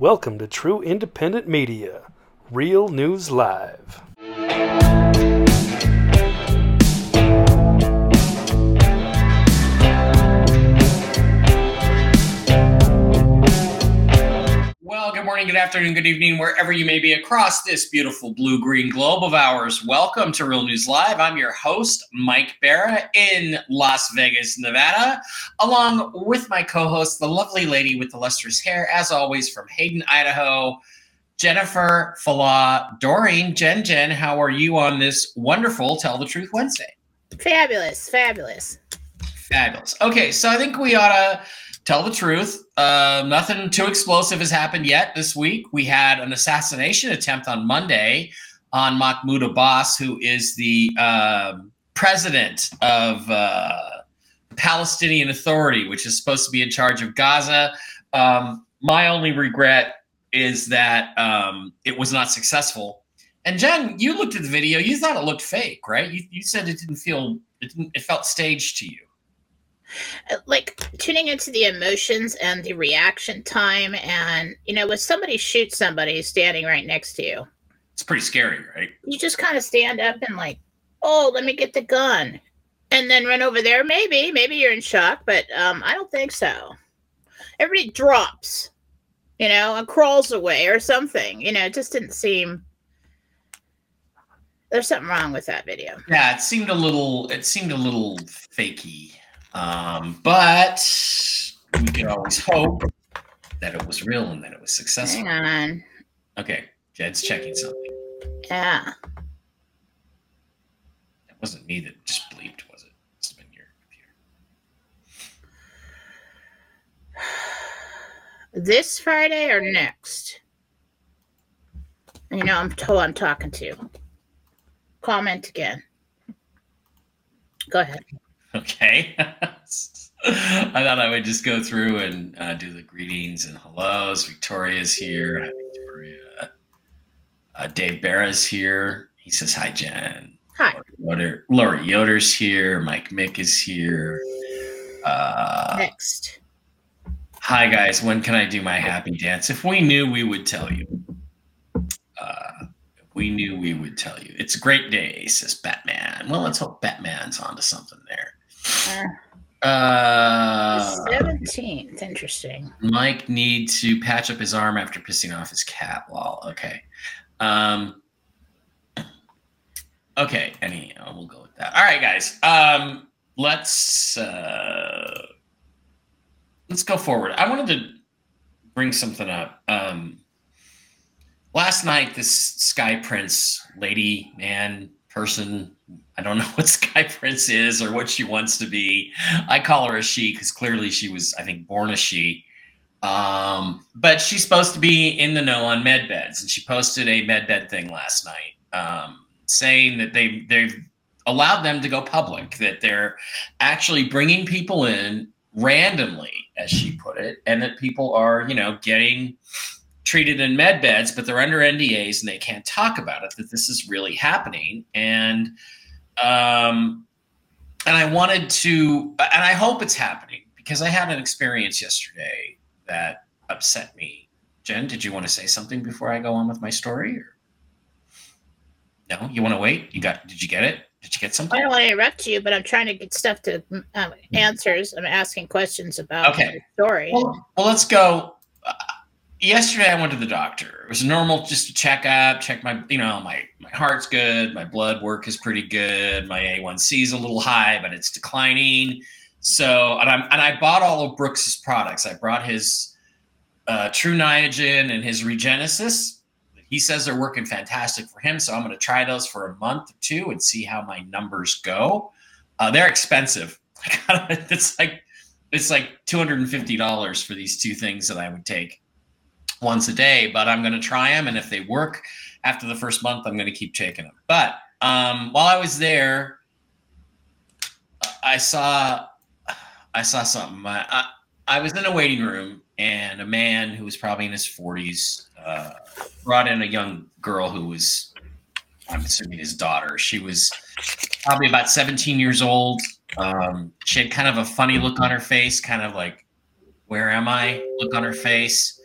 Welcome to True Independent Media, Real News Live. Morning, good afternoon, good evening, wherever you may be across this beautiful blue green globe of ours. Welcome to Real News Live. I'm your host, Mike Bara, in Las Vegas, Nevada, along with my co host, the lovely lady with the lustrous hair, as always, from Hayden, Idaho, Jennifer Fallaw-Doering. Jen Jen, how are you on this wonderful Tell the Truth Wednesday? Fabulous, fabulous. Fabulous. Okay, so I think we ought to tell the truth. Uh, nothing too explosive has happened yet this week. We had an assassination attempt on Monday on Mahmoud Abbas, who is the uh, president of uh, Palestinian Authority, which is supposed to be in charge of Gaza. Um, my only regret is that um, it was not successful. And Jen, you looked at the video. You thought it looked fake, right? You, you said it didn't feel it, didn't, it felt staged to you like tuning into the emotions and the reaction time and you know when somebody shoots somebody standing right next to you. It's pretty scary right? You just kind of stand up and like oh let me get the gun. And then run over there. Maybe maybe you're in shock but um i don't think so. Everybody drops you know and crawls away or something. You know it just didn't seem there's something wrong with that video. Yeah it seemed a little it seemed a little fakey um, but we can always hope that it was real and that it was successful. Hang on. Okay, Jed's checking something. Yeah. That wasn't me that just bleeped, was it? Must have been your computer. This Friday or next? You know, I'm who I'm talking to. Comment again. Go ahead. Okay. I thought I would just go through and uh, do the greetings and hellos. Victoria's here. Hi, Victoria. Uh, Dave Bara's here. He says hi, Jen. Hi. Yoder, Laura Yoder's here. Mike Mick is here. Uh, Next. Hi, guys. When can I do my happy dance? If we knew, we would tell you. Uh, we knew, we would tell you. It's a great day, says Batman. Well, let's hope Batman's onto something there. Uh, Seventeenth, interesting. Mike need to patch up his arm after pissing off his cat. Well, okay. Um, okay. Any, we'll go with that. All right, guys. Um, let's uh, let's go forward. I wanted to bring something up. Um, last night, this Sky Prince lady, man, person, I don't know what Sky Prince is or what she wants to be. I call her a she because clearly she was, I think, born a she. Um, but she's supposed to be in the know on med beds, and she posted a med bed thing last night, um, saying that they they've allowed them to go public, that they're actually bringing people in randomly, as she put it, and that people are, you know, getting treated in med beds, but they're under NDAs and they can't talk about it. That this is really happening, and um, and I wanted to, and I hope it's happening because I had an experience yesterday that upset me. Jen, did you want to say something before I go on with my story? Or? No, you want to wait? You got? Did you get it? Did you get something? I don't want to interrupt you, but I'm trying to get stuff to um, answers. I'm asking questions about Okay. the story. Well, well let's go. Yesterday, I went to the doctor. It was normal, just a checkup. Check my, you know, my my heart's good. My blood work is pretty good. My A1C is a little high, but it's declining. So, and I'm and I bought all of Brooks's products. I brought his uh, Tru Niagen and his Regenesis. He says they're working fantastic for him. So I'm going to try those for a month or two and see how my numbers go. Uh, they're expensive. it's like it's like two hundred and fifty dollars for these two things that I would take once a day. But I'm going to try them, and if they work after the first month, I'm going to keep taking them. But um, while I was there, I saw I saw something. I, I, I was in a waiting room, and a man who was probably in his 40s uh, brought in a young girl who was, I'm assuming, his daughter. She was probably about 17 years old. Um, she had kind of a funny look on her face, kind of like, "Where am I?" look on her face.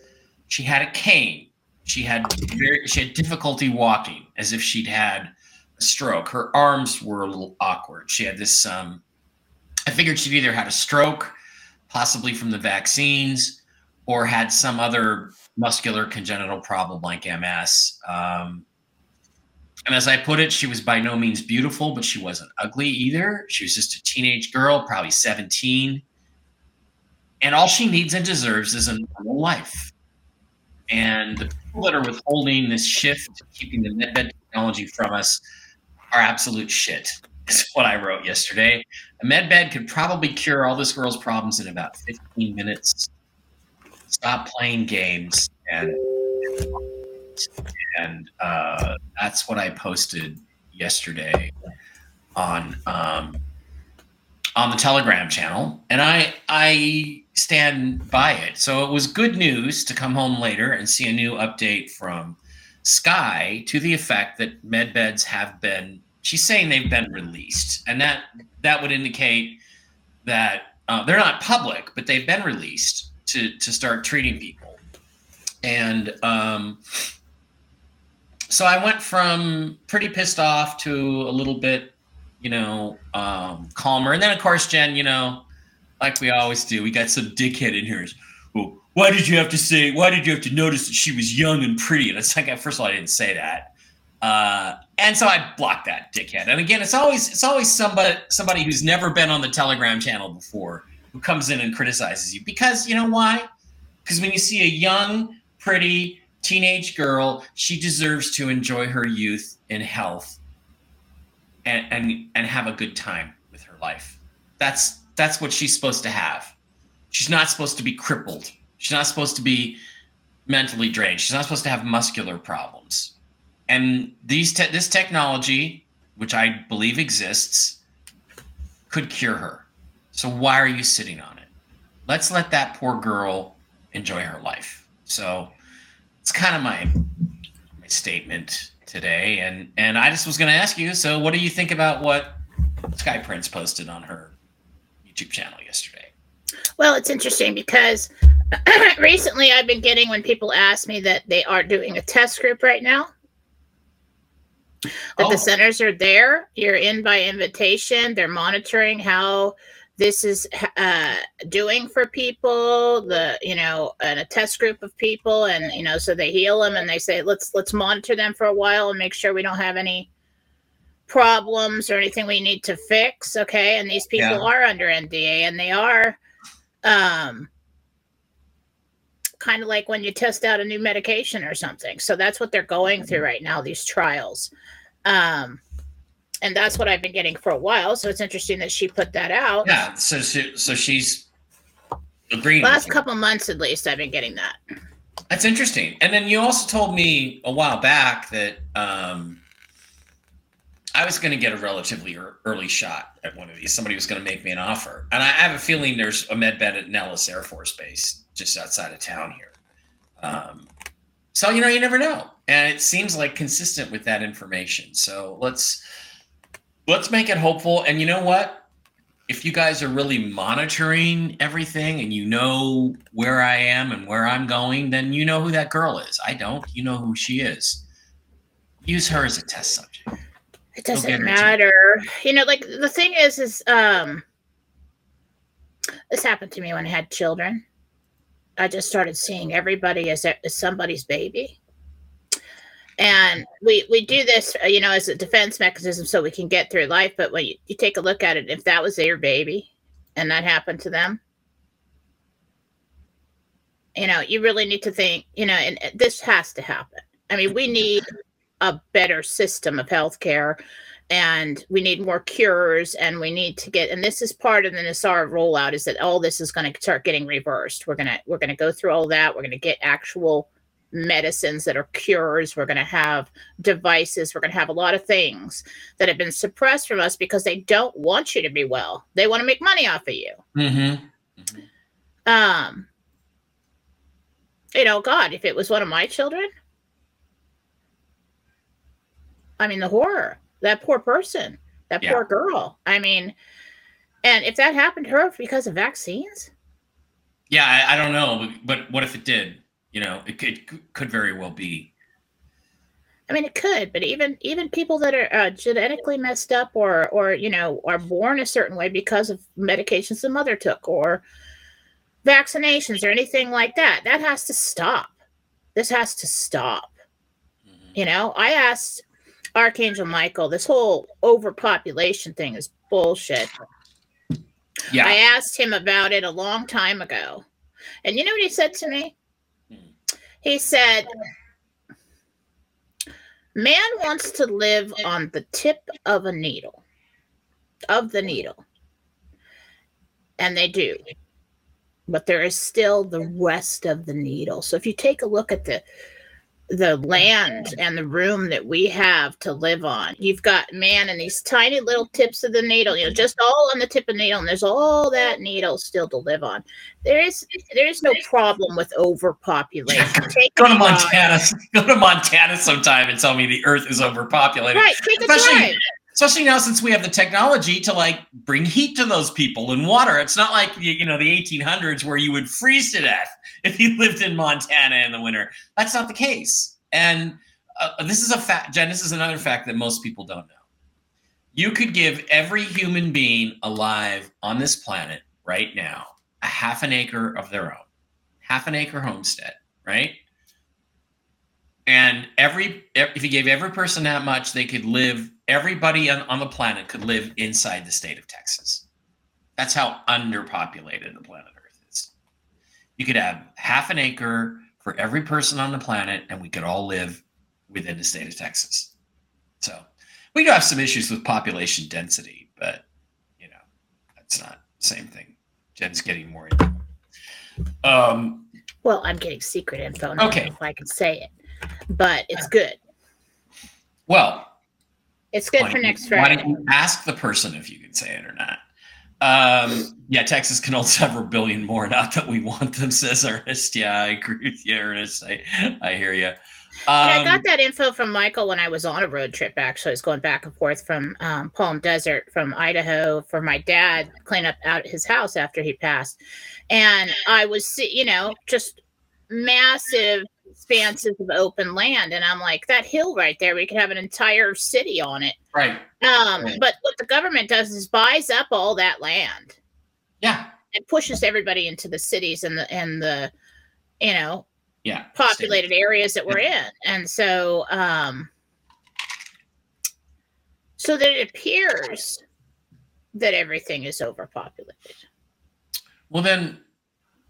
She had a cane. She had very, she had difficulty walking, as if she'd had a stroke. Her arms were a little awkward. She had this. Um, I figured she'd either had a stroke, possibly from the vaccines, or had some other muscular congenital problem like MS. Um, and as I put it, she was by no means beautiful, but she wasn't ugly either. She was just a teenage girl, probably 17. And all she needs and deserves is a normal life. And the people that are withholding this shift, keeping the medbed technology from us, are absolute shit. Is what I wrote yesterday. A medbed could probably cure all this girl's problems in about 15 minutes. Stop playing games and and uh, that's what I posted yesterday on um, on the Telegram channel, and I I stand by it. So it was good news to come home later and see a new update from Sky to the effect that med beds have been. She's saying they've been released, and that that would indicate that uh, they're not public, but they've been released to to start treating people. And um, so I went from pretty pissed off to a little bit, you know, um, calmer. And then of course, Jen, you know, like we always do, we got some dickhead in here. Well, why did you have to say? Why did you have to notice that she was young and pretty? And it's like, first of all, I didn't say that. Uh, and so I blocked that dickhead. And again, it's always it's always somebody somebody who's never been on the Telegram channel before who comes in and criticizes you because you know why? Because when you see a young, pretty, teenage girl, she deserves to enjoy her youth in health and and and have a good time with her life. That's that's what she's supposed to have. She's not supposed to be crippled. She's not supposed to be mentally drained. She's not supposed to have muscular problems. And these te- this technology, which I believe exists, could cure her. So why are you sitting on it? Let's let that poor girl enjoy her life. So it's kind of my my statement today, and and I just was going to ask you. So, what do you think about what Sky Prince posted on her YouTube channel yesterday? Well, it's interesting because recently I've been getting when people ask me that they are doing a test group right now. That oh. the centers are there. You're in by invitation. They're monitoring how this is uh, doing for people the you know and a test group of people and you know so they heal them and they say let's let's monitor them for a while and make sure we don't have any problems or anything we need to fix okay? And these people yeah. are under nda and they are um kind of like when you test out a new medication or something. So that's what they're going through right now these trials. Um and that's what I've been getting for a while. So it's interesting that she put that out. Yeah. So so, so she's agreeing. Last couple months, at least, I've been getting that. That's interesting. And then you also told me a while back that um, I was going to get a relatively early shot at one of these. Somebody was going to make me an offer, and I have a feeling there's a med bed at Nellis Air Force Base just outside of town here. Um, so you know, you never know, and it seems like consistent with that information. So let's let's make it hopeful. And you know what? If you guys are really monitoring everything and you know where I am and where I'm going, then you know who that girl is. I don't. You know who she is. Use her as a test subject. It doesn't matter. You know, like the thing is, is um, this happened to me when I had children. I just started seeing everybody as, as somebody's baby and we we do this uh, you know as a defense mechanism so we can get through life but when you, you take a look at it if that was their baby and that happened to them you know you really need to think you know and this has to happen. I mean we need a better system of healthcare and we need more cures and we need to get and this is part of the NESARA rollout is that all this is going to start getting reversed. We're going to we're going to go through all that. We're going to get actual medicines that are cures. We're going to have devices. We're going to have a lot of things that have been suppressed from us because they don't want you to be well. They want to make money off of you. Mm-hmm. Mm-hmm. Um, you know, God, if it was one of my children, I mean, the horror, that poor person, that yeah. poor girl. I mean, and if that happened to her because of vaccines, yeah, I, I don't know, but what if it did? You know, it could could very well be. I mean, it could, but even even people that are uh, genetically messed up, or or you know, are born a certain way because of medications the mother took, or vaccinations, or anything like that, that has to stop. This has to stop. Mhm. You know, I asked Archangel Michael, this whole overpopulation thing is bullshit. Yeah. I asked him about it a long time ago. And you know what he said to me? He said, Man wants to live on the tip of a needle, of the needle. And they do. But there is still the rest of the needle. So if you take a look at the the land and the room that we have to live on. You've got man and these tiny little tips of the needle, you know, just all on the tip of the needle, and there's all that needle still to live on. There is there is no problem with overpopulation. Take Go to. Montana. Go to Montana sometime and tell me the Earth is overpopulated. Right, take a Especially- drive. Especially now since we have the technology to like bring heat to those people and water. It's not like you know the 1800s where you would freeze to death if you lived in Montana in the winter. That's not the case. And uh, this is a fact, Jen. This is another fact that most people don't know. You could give every human being alive on this planet right now a half an acre of their own, half an acre homestead, right? And every if you gave every person that much, they could live. Everybody on, on the planet could live inside the state of Texas. That's how underpopulated the planet Earth is. You could have half an acre for every person on the planet, and we could all live within the state of Texas. So we do have some issues with population density, but you know that's not the same thing. Jen's getting more. Um, Well, I'm getting secret info now Okay. if I can say it. But it's good. well, It's good for next Why don't you ask the person if you can say it or not? Um, yeah, Texas can hold several billion more. Not that we want them, says Ernest. Yeah, I agree with you, Ernest. I, I hear you. Yeah, I Um, got that info from Michael when I was on a road trip. Actually, I was going back and forth from um, Palm Desert, from Idaho, for my dad clean up out his house after he passed, and I was, you know, just massive expanses of open land, and I'm like, that hill right there, we could have an entire city on it. right. Um, Right. but what the government does is buys up all that land Yeah. and pushes everybody into the cities and the and the, you know, Yeah. populated areas that we're in and so um so that it appears that everything is overpopulated Well, then,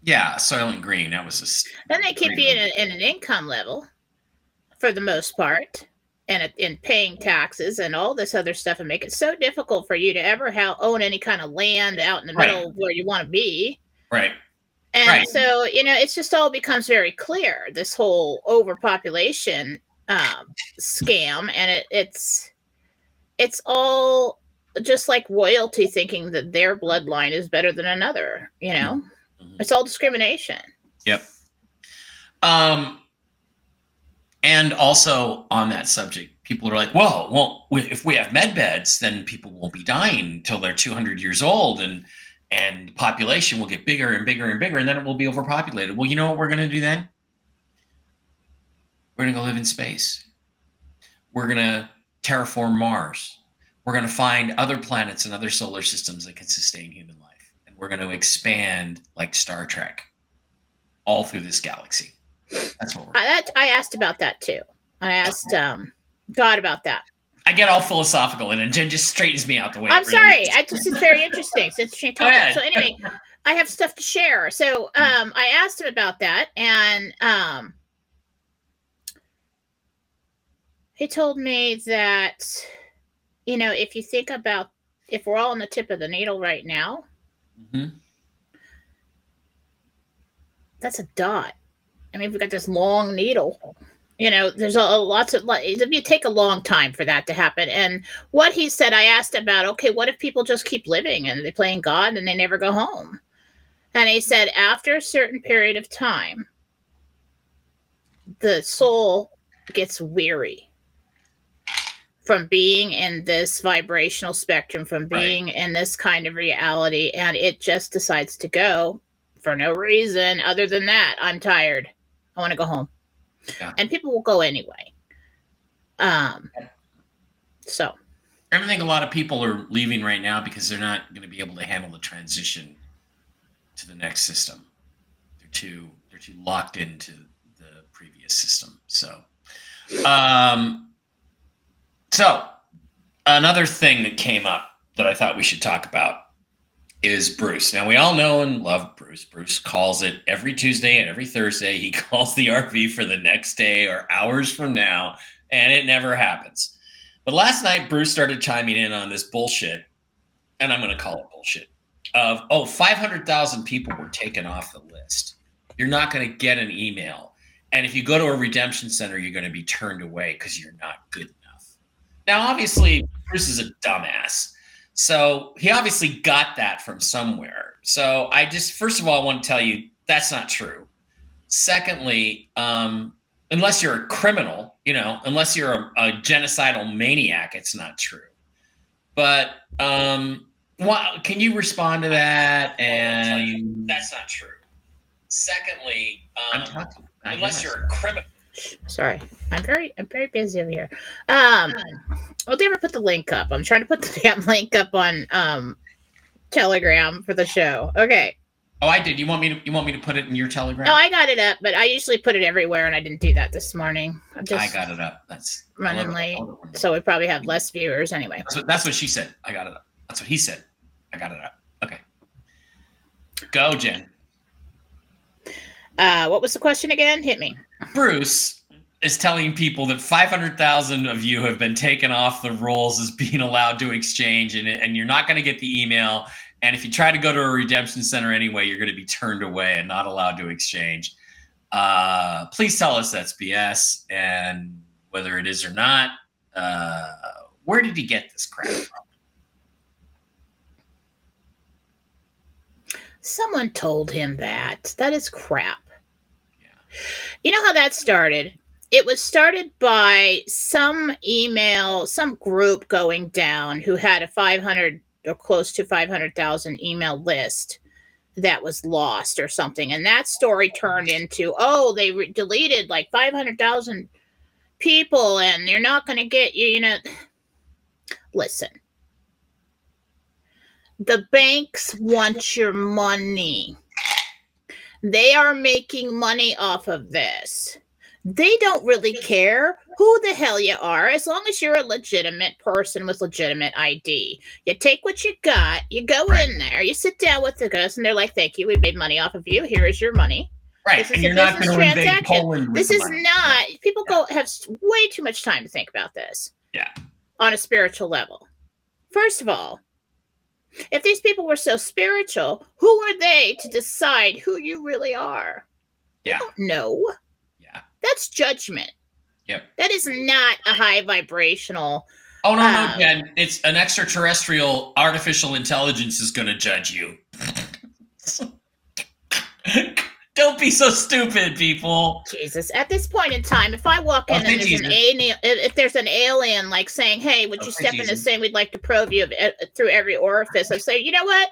yeah, Soylent Green. That was just. then they keep you in, a, in an income level for the most part and in paying taxes and all this other stuff and make it so difficult for you to ever ha- own any kind of land out in the Right. middle of where you want to be Right. And Right. so, you know, it's just all becomes very clear this whole overpopulation um, scam, and it, it's it's all just like royalty thinking that their bloodline is better than another. You know, Mhm. it's all discrimination. Yep. Um, and also on that subject, people are like, "Well, well, if we have med beds, then people won't be dying until they're 200 years old, and and population will get bigger and bigger and bigger, and then it will be overpopulated." Well, you know what we're going to do then? We're going to go live in space. We're going to terraform Mars. We're going to find other planets and other solar systems that can sustain human life, we're going to expand like Star Trek all through this galaxy. That's what we're. I, that, I asked about that too. I asked um, God about that. I get all philosophical, and then Jen just straightens me out the way. I'm really sorry. is. I just it's very interesting. It's interesting Go So anyway, I have stuff to share. So um, I asked him about that, and um, he told me that you know if you think about if we're all on the tip of the needle right now, Mhm. that's a dot. I mean, we've got this long needle. You know, there's a, a lots of it would take a long time for that to happen. And what he said, I asked about, okay, what if people just keep living and they playing God and they never go home? And he said, after a certain period of time, the soul gets weary from being in this vibrational spectrum, from Right. being in this kind of reality, and it just decides to go for no reason other than that. I'm tired. I want to go home. Yeah. And people will go anyway. Um, so I think a lot of people are leaving right now because they're not going to be able to handle the transition to the next system. They're too they're too locked into the previous system. So, um, so another thing that came up that I thought we should talk about is Bruce. Now we all know and love Bruce. Bruce calls it every Tuesday and every Thursday. He calls the RV for the next day or hours from now, and it never happens. But last night, Bruce started chiming in on this bullshit, and I'm going to call it bullshit. Of oh, 500,000 people were taken off the list. You're not going to get an email, and if you go to a redemption center, you're going to be turned away because you're not good. Now, obviously, Bruce is a dumbass. So he obviously got that from somewhere. So I just, first of all, I want to tell you that's not true. Secondly, um, unless you're a criminal, you know, unless you're a, a genocidal maniac, it's not true. But um, what, can you respond to that? And you, that's not true. Secondly, um, I'm talking, unless you're a criminal. Sorry, I'm very I'm very busy over here. Um, well, they ever put the link up? I'm trying to put the damn link up on um Telegram for the show. Okay. Oh, I did. You want me to? You want me to put it in your Telegram? No, I got it up, but I usually put it everywhere, and I didn't do that this morning. I'm just I got it up. That's running I love it. late, I love it. so we probably have less viewers anyway. That's what, that's what she said. I got it up. That's what he said. I got it up. Okay. Go, Jen. Uh, what was the question again? Hit me. Bruce is telling people that 500,000 of you have been taken off the rolls as being allowed to exchange, and, and you're not going to get the email. And if you try to go to a redemption center anyway, you're going to be turned away and not allowed to exchange. Uh, please tell us that's BS and whether it is or not. Uh, where did he get this crap from? Someone told him that. That is crap. Yeah. You know how that started? It was started by some email, some group going down who had a 500 or close to 500,000 email list that was lost or something. And that story turned into, oh, they re- deleted like 500,000 people and they're not going to get you, you know. Listen, the banks want your money. They are making money off of this. They don't really care who the hell you are as long as you're a legitimate person with legitimate ID. You take what you got, you go Right. in there, you sit down with the guys, and they're like, Thank you, we made money off of you. Here is your money. Right. This is and a you're not business transaction. This is money. not, people go have way too much time to think about this. Yeah. On a spiritual level. First of all, if these people were so spiritual, who are they to decide who you really are? Yeah. No, Yeah. that's judgment. Yep. That is not a high vibrational. Oh no, no, Um, Jen! It's an extraterrestrial artificial intelligence is going to judge you. Don't be so stupid, people. Jesus, at this point in time, if I walk in Okay, and there's an alien, if there's an alien like saying, "Hey, would you Okay, step in and say we'd like to probe you uh, through every orifice?" I say, "You know what?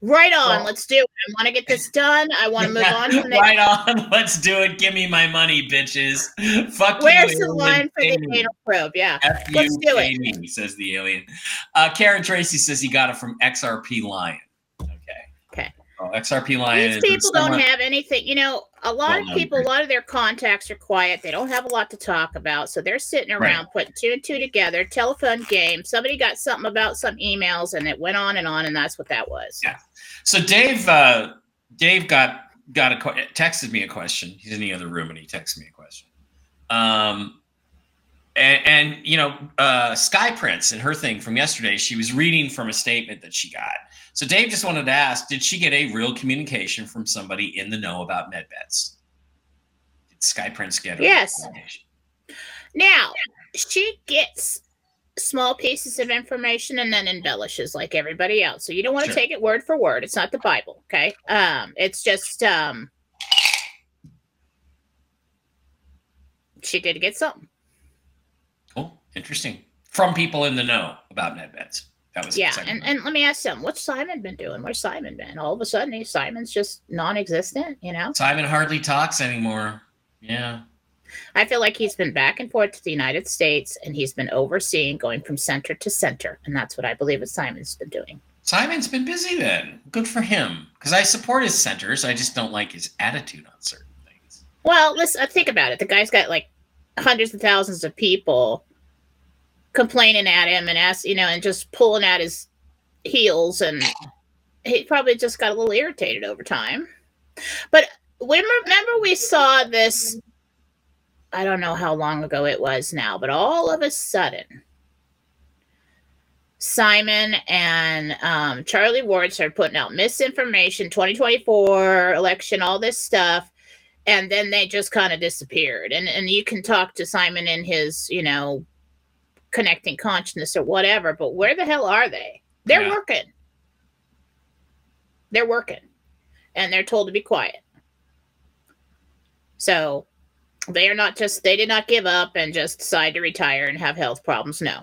Right on, Well- let's do it. I want to get this done. I want to move on to the next." right on. Let's do it. Give me my money, bitches. Fuck Where's you. the line for the anal probe? Yeah. F Let's do it. says the alien. Uh, Karen Tracy says he got it from XRP Lion. Okay. XRP Lion. These people don't have anything. You know, a lot Well of people, a lot of their contacts are quiet. They don't have a lot to talk about. So they're sitting Right. around putting two and two together, telephone game. Somebody got something about some emails and it went on and on. And that's what that was. Yeah. So Dave, uh, Dave got got a texted me a question. He's in the other room and he texted me a question. Um, and, and you know, uh, Sky Prince and her thing from yesterday, she was reading from a statement that she got. So Dave just wanted to ask: Did she get a real communication from somebody in the know about MedBeds? Did Sky Prince get real Yes. Now, she gets small pieces of information and then embellishes like everybody else. So you don't want to Sure. take it word for word. It's not the Bible, okay? Um, it's just um she did get something. Cool, interesting. From people in the know about MedBeds. That was Yeah, and, and let me ask him, what's Simon been doing? Where's Simon been? All of a sudden, he, Simon's just non-existent. You know, Simon hardly talks anymore. Yeah. I feel like he's been back and forth to the United States, and he's been overseeing, going from center to center, and that's what I believe that Simon's been doing. Simon's been busy then. Good for him. Because I support his centers. I just don't like his attitude on certain things. Well, let's uh, think about it. The guy's got like hundreds of thousands of people complaining at him and ask, you know, and just pulling at his heels, and he probably just got a little irritated over time. But when remember we saw this, I don't know how long ago it was now, but all of a sudden. Simon and um, Charlie Ward started putting out misinformation, 2024 election, all this stuff and then they just kind of disappeared and and you can talk to simon in his you know connecting consciousness or whatever but where the hell are they they're Yeah. working they're working and they're told to be quiet so they are not just they did not give up and just decide to retire and have health problems no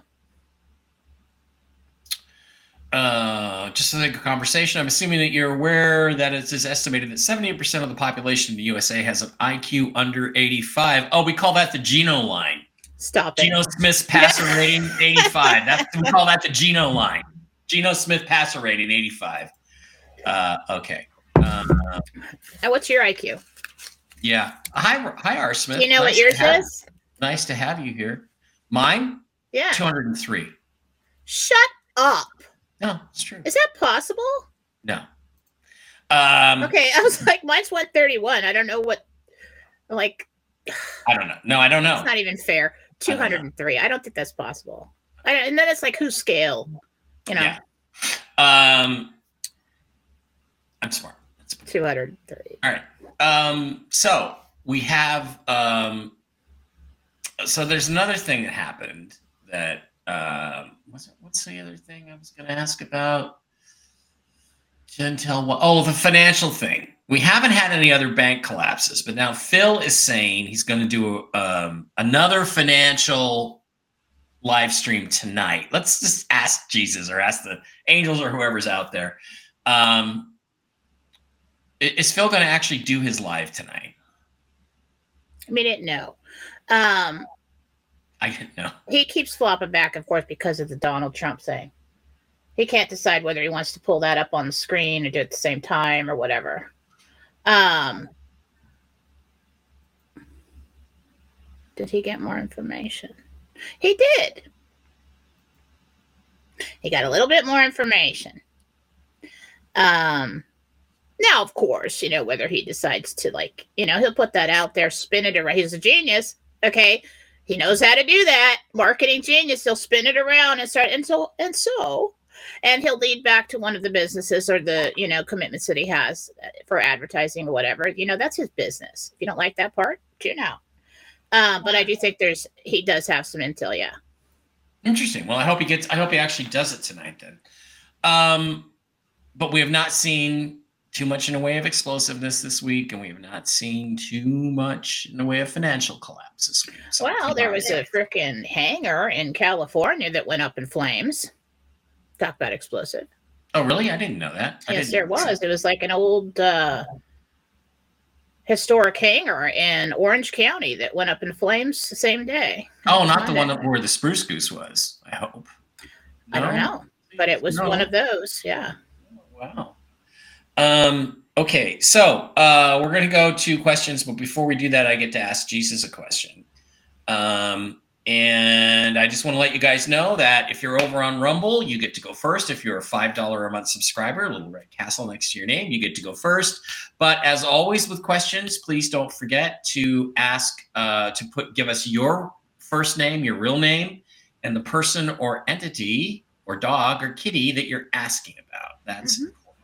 Uh, just to make a conversation. I'm assuming that you're aware that it is estimated that 78% of the population in the USA has an IQ under 85. Oh, we call that the Geno line. Stop it Geno Smith's passer rating 85. That's we call that the Geno line. Geno Smith passer rating 85. Uh, okay. Uh, and what's your iq yeah. Hi, hi, R. Smith. you know what Nice to yours have- is Nice to have you here. Mine, yeah 203. shut up No, it's true. is that possible No. Um, Okay, I was like, mine's 131. I don't know what, like, I don't know. No, I don't know. it's not even fair. I don't 203. I don't think that's possible. I, and then it's like, whose scale? You know, Yeah. Um, I'm smart. That's 203. all right. Um, so we have. Um, so there's another thing that happened that um, what's what's the other thing I was going to ask about? Gentel. Oh, the financial thing. We haven't had any other bank collapses, but now Phil is saying he's going to do um, another financial live stream tonight. Let's just ask Jesus or ask the angels or whoever's out there. Um, is Phil going to actually do his live tonight? We didn't know. Um, I didn't know. he keeps flopping back and forth because of the Donald Trump thing. He can't decide whether he wants to pull that up on the screen or do it at the same time or whatever. Um, did he get more information? He did. He got a little bit more information. Um, now, of course, you know, whether he decides to, like, you know, he'll put that out there, spin it around. He's a genius. Okay he knows how to do that marketing genius he'll spin it around and start and so and so and he'll lead back to one of the businesses or the you know commitments that he has for advertising or whatever you know that's his business if you don't like that part tune out um, but i do think there's he does have some intel yeah Interesting. Well, I hope he gets. I hope he actually does it tonight then. Um, but we have not seen too much in the way of explosiveness this week, and we have not seen too much in the way of financial collapse this week. So well there was a freaking hangar in california that went up in flames talk about explosive Oh, really? I didn't know that. I yes there was it was like an old uh historic hangar in orange county that went up in flames the same day Oh, not the one that, where the spruce goose was. I hope. I don't know, but it was No. one of those. Yeah. Wow. Um, okay, so uh, we're going to go to questions, but before we do that, I get to ask Jesus a question. Um, and I just want to let you guys know that if you're over on Rumble, you get to go first. If you're a $5 a month subscriber, little red castle next to your name, you get to go first. But as always with questions, please don't forget to ask, uh, to put, give us your first name, your real name, and the person or entity or dog or kitty that you're asking about. That's Mhm. important.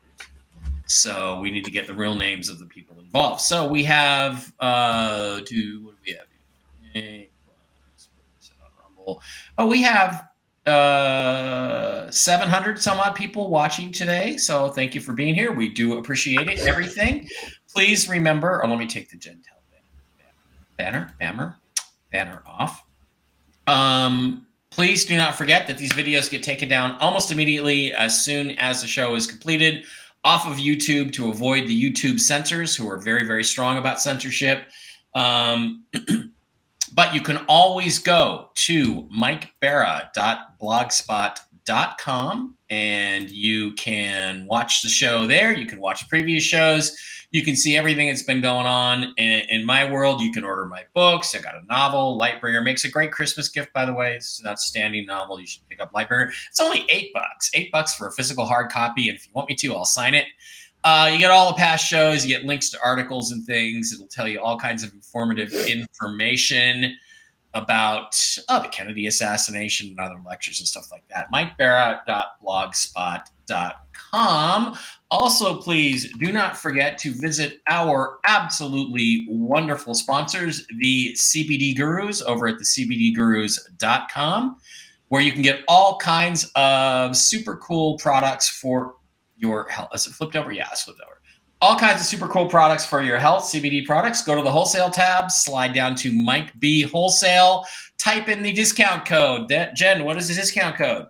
So we need to get the real names of the people involved. So we have uh two what do we have? Rumble. Oh, we have uh 700 some odd people watching today. So thank you for being here. We do appreciate it. Everything. Please remember, oh, let me take the Gentel banner, banner, banner off. Um, please do not forget that these videos get taken down almost immediately as soon as the show is completed off of YouTube to avoid the YouTube censors who are very, very strong about censorship. Um, but you can always go to mikebara.blogspot.com and you can watch the show there. You can watch previous shows. You can see everything that's been going on in, in my world. You can order my books. I got a novel. Lightbringer makes a great Christmas gift, by the way. It's an outstanding novel. You should pick up Lightbringer. It's only eight bucks. Eight bucks for a physical hard copy. And if you want me to, I'll sign it. Uh, you get all the past shows. You get links to articles and things. It'll tell you all kinds of informative information about oh, the Kennedy assassination and other lectures and stuff like that. MikeBara.blogspot.com. Also, please do not forget to visit our absolutely wonderful sponsors, the CBD Gurus, over at the CBDGurus.com, where you can get all kinds of super cool products for your health. Is it flipped over? Yeah, it's flipped over. All kinds of super cool products for your health, CBD products. Go to the wholesale tab, slide down to Mike B Wholesale, type in the discount code. Jen, what is the discount code?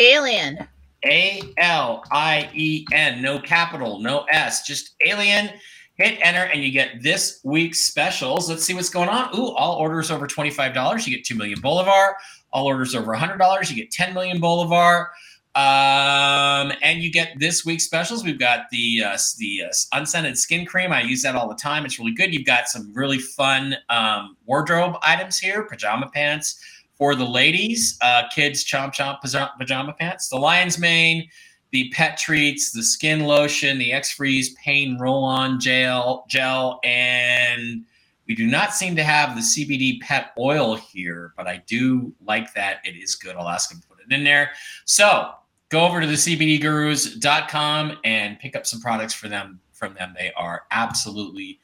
Alien. A L I E N, no capital, no S, just alien. Hit enter and you get this week's specials. Let's see what's going on. Ooh, all orders over $25, you get 2 million Bolivar. All orders over $100, you get 10 million Bolivar. Um, and you get this week's specials. We've got the uh, the uh, unscented skin cream. I use that all the time. It's really good. You've got some really fun um, wardrobe items here, pajama pants for the ladies, uh, kids chomp chomp pajama pants, the lion's mane, the pet treats, the skin lotion, the X Freeze pain roll on gel, gel, and we do not seem to have the CBD pet oil here, but I do like that. It is good. I'll ask him to put it in there. So go over to the CBDgurus.com and pick up some products for them from them. They are absolutely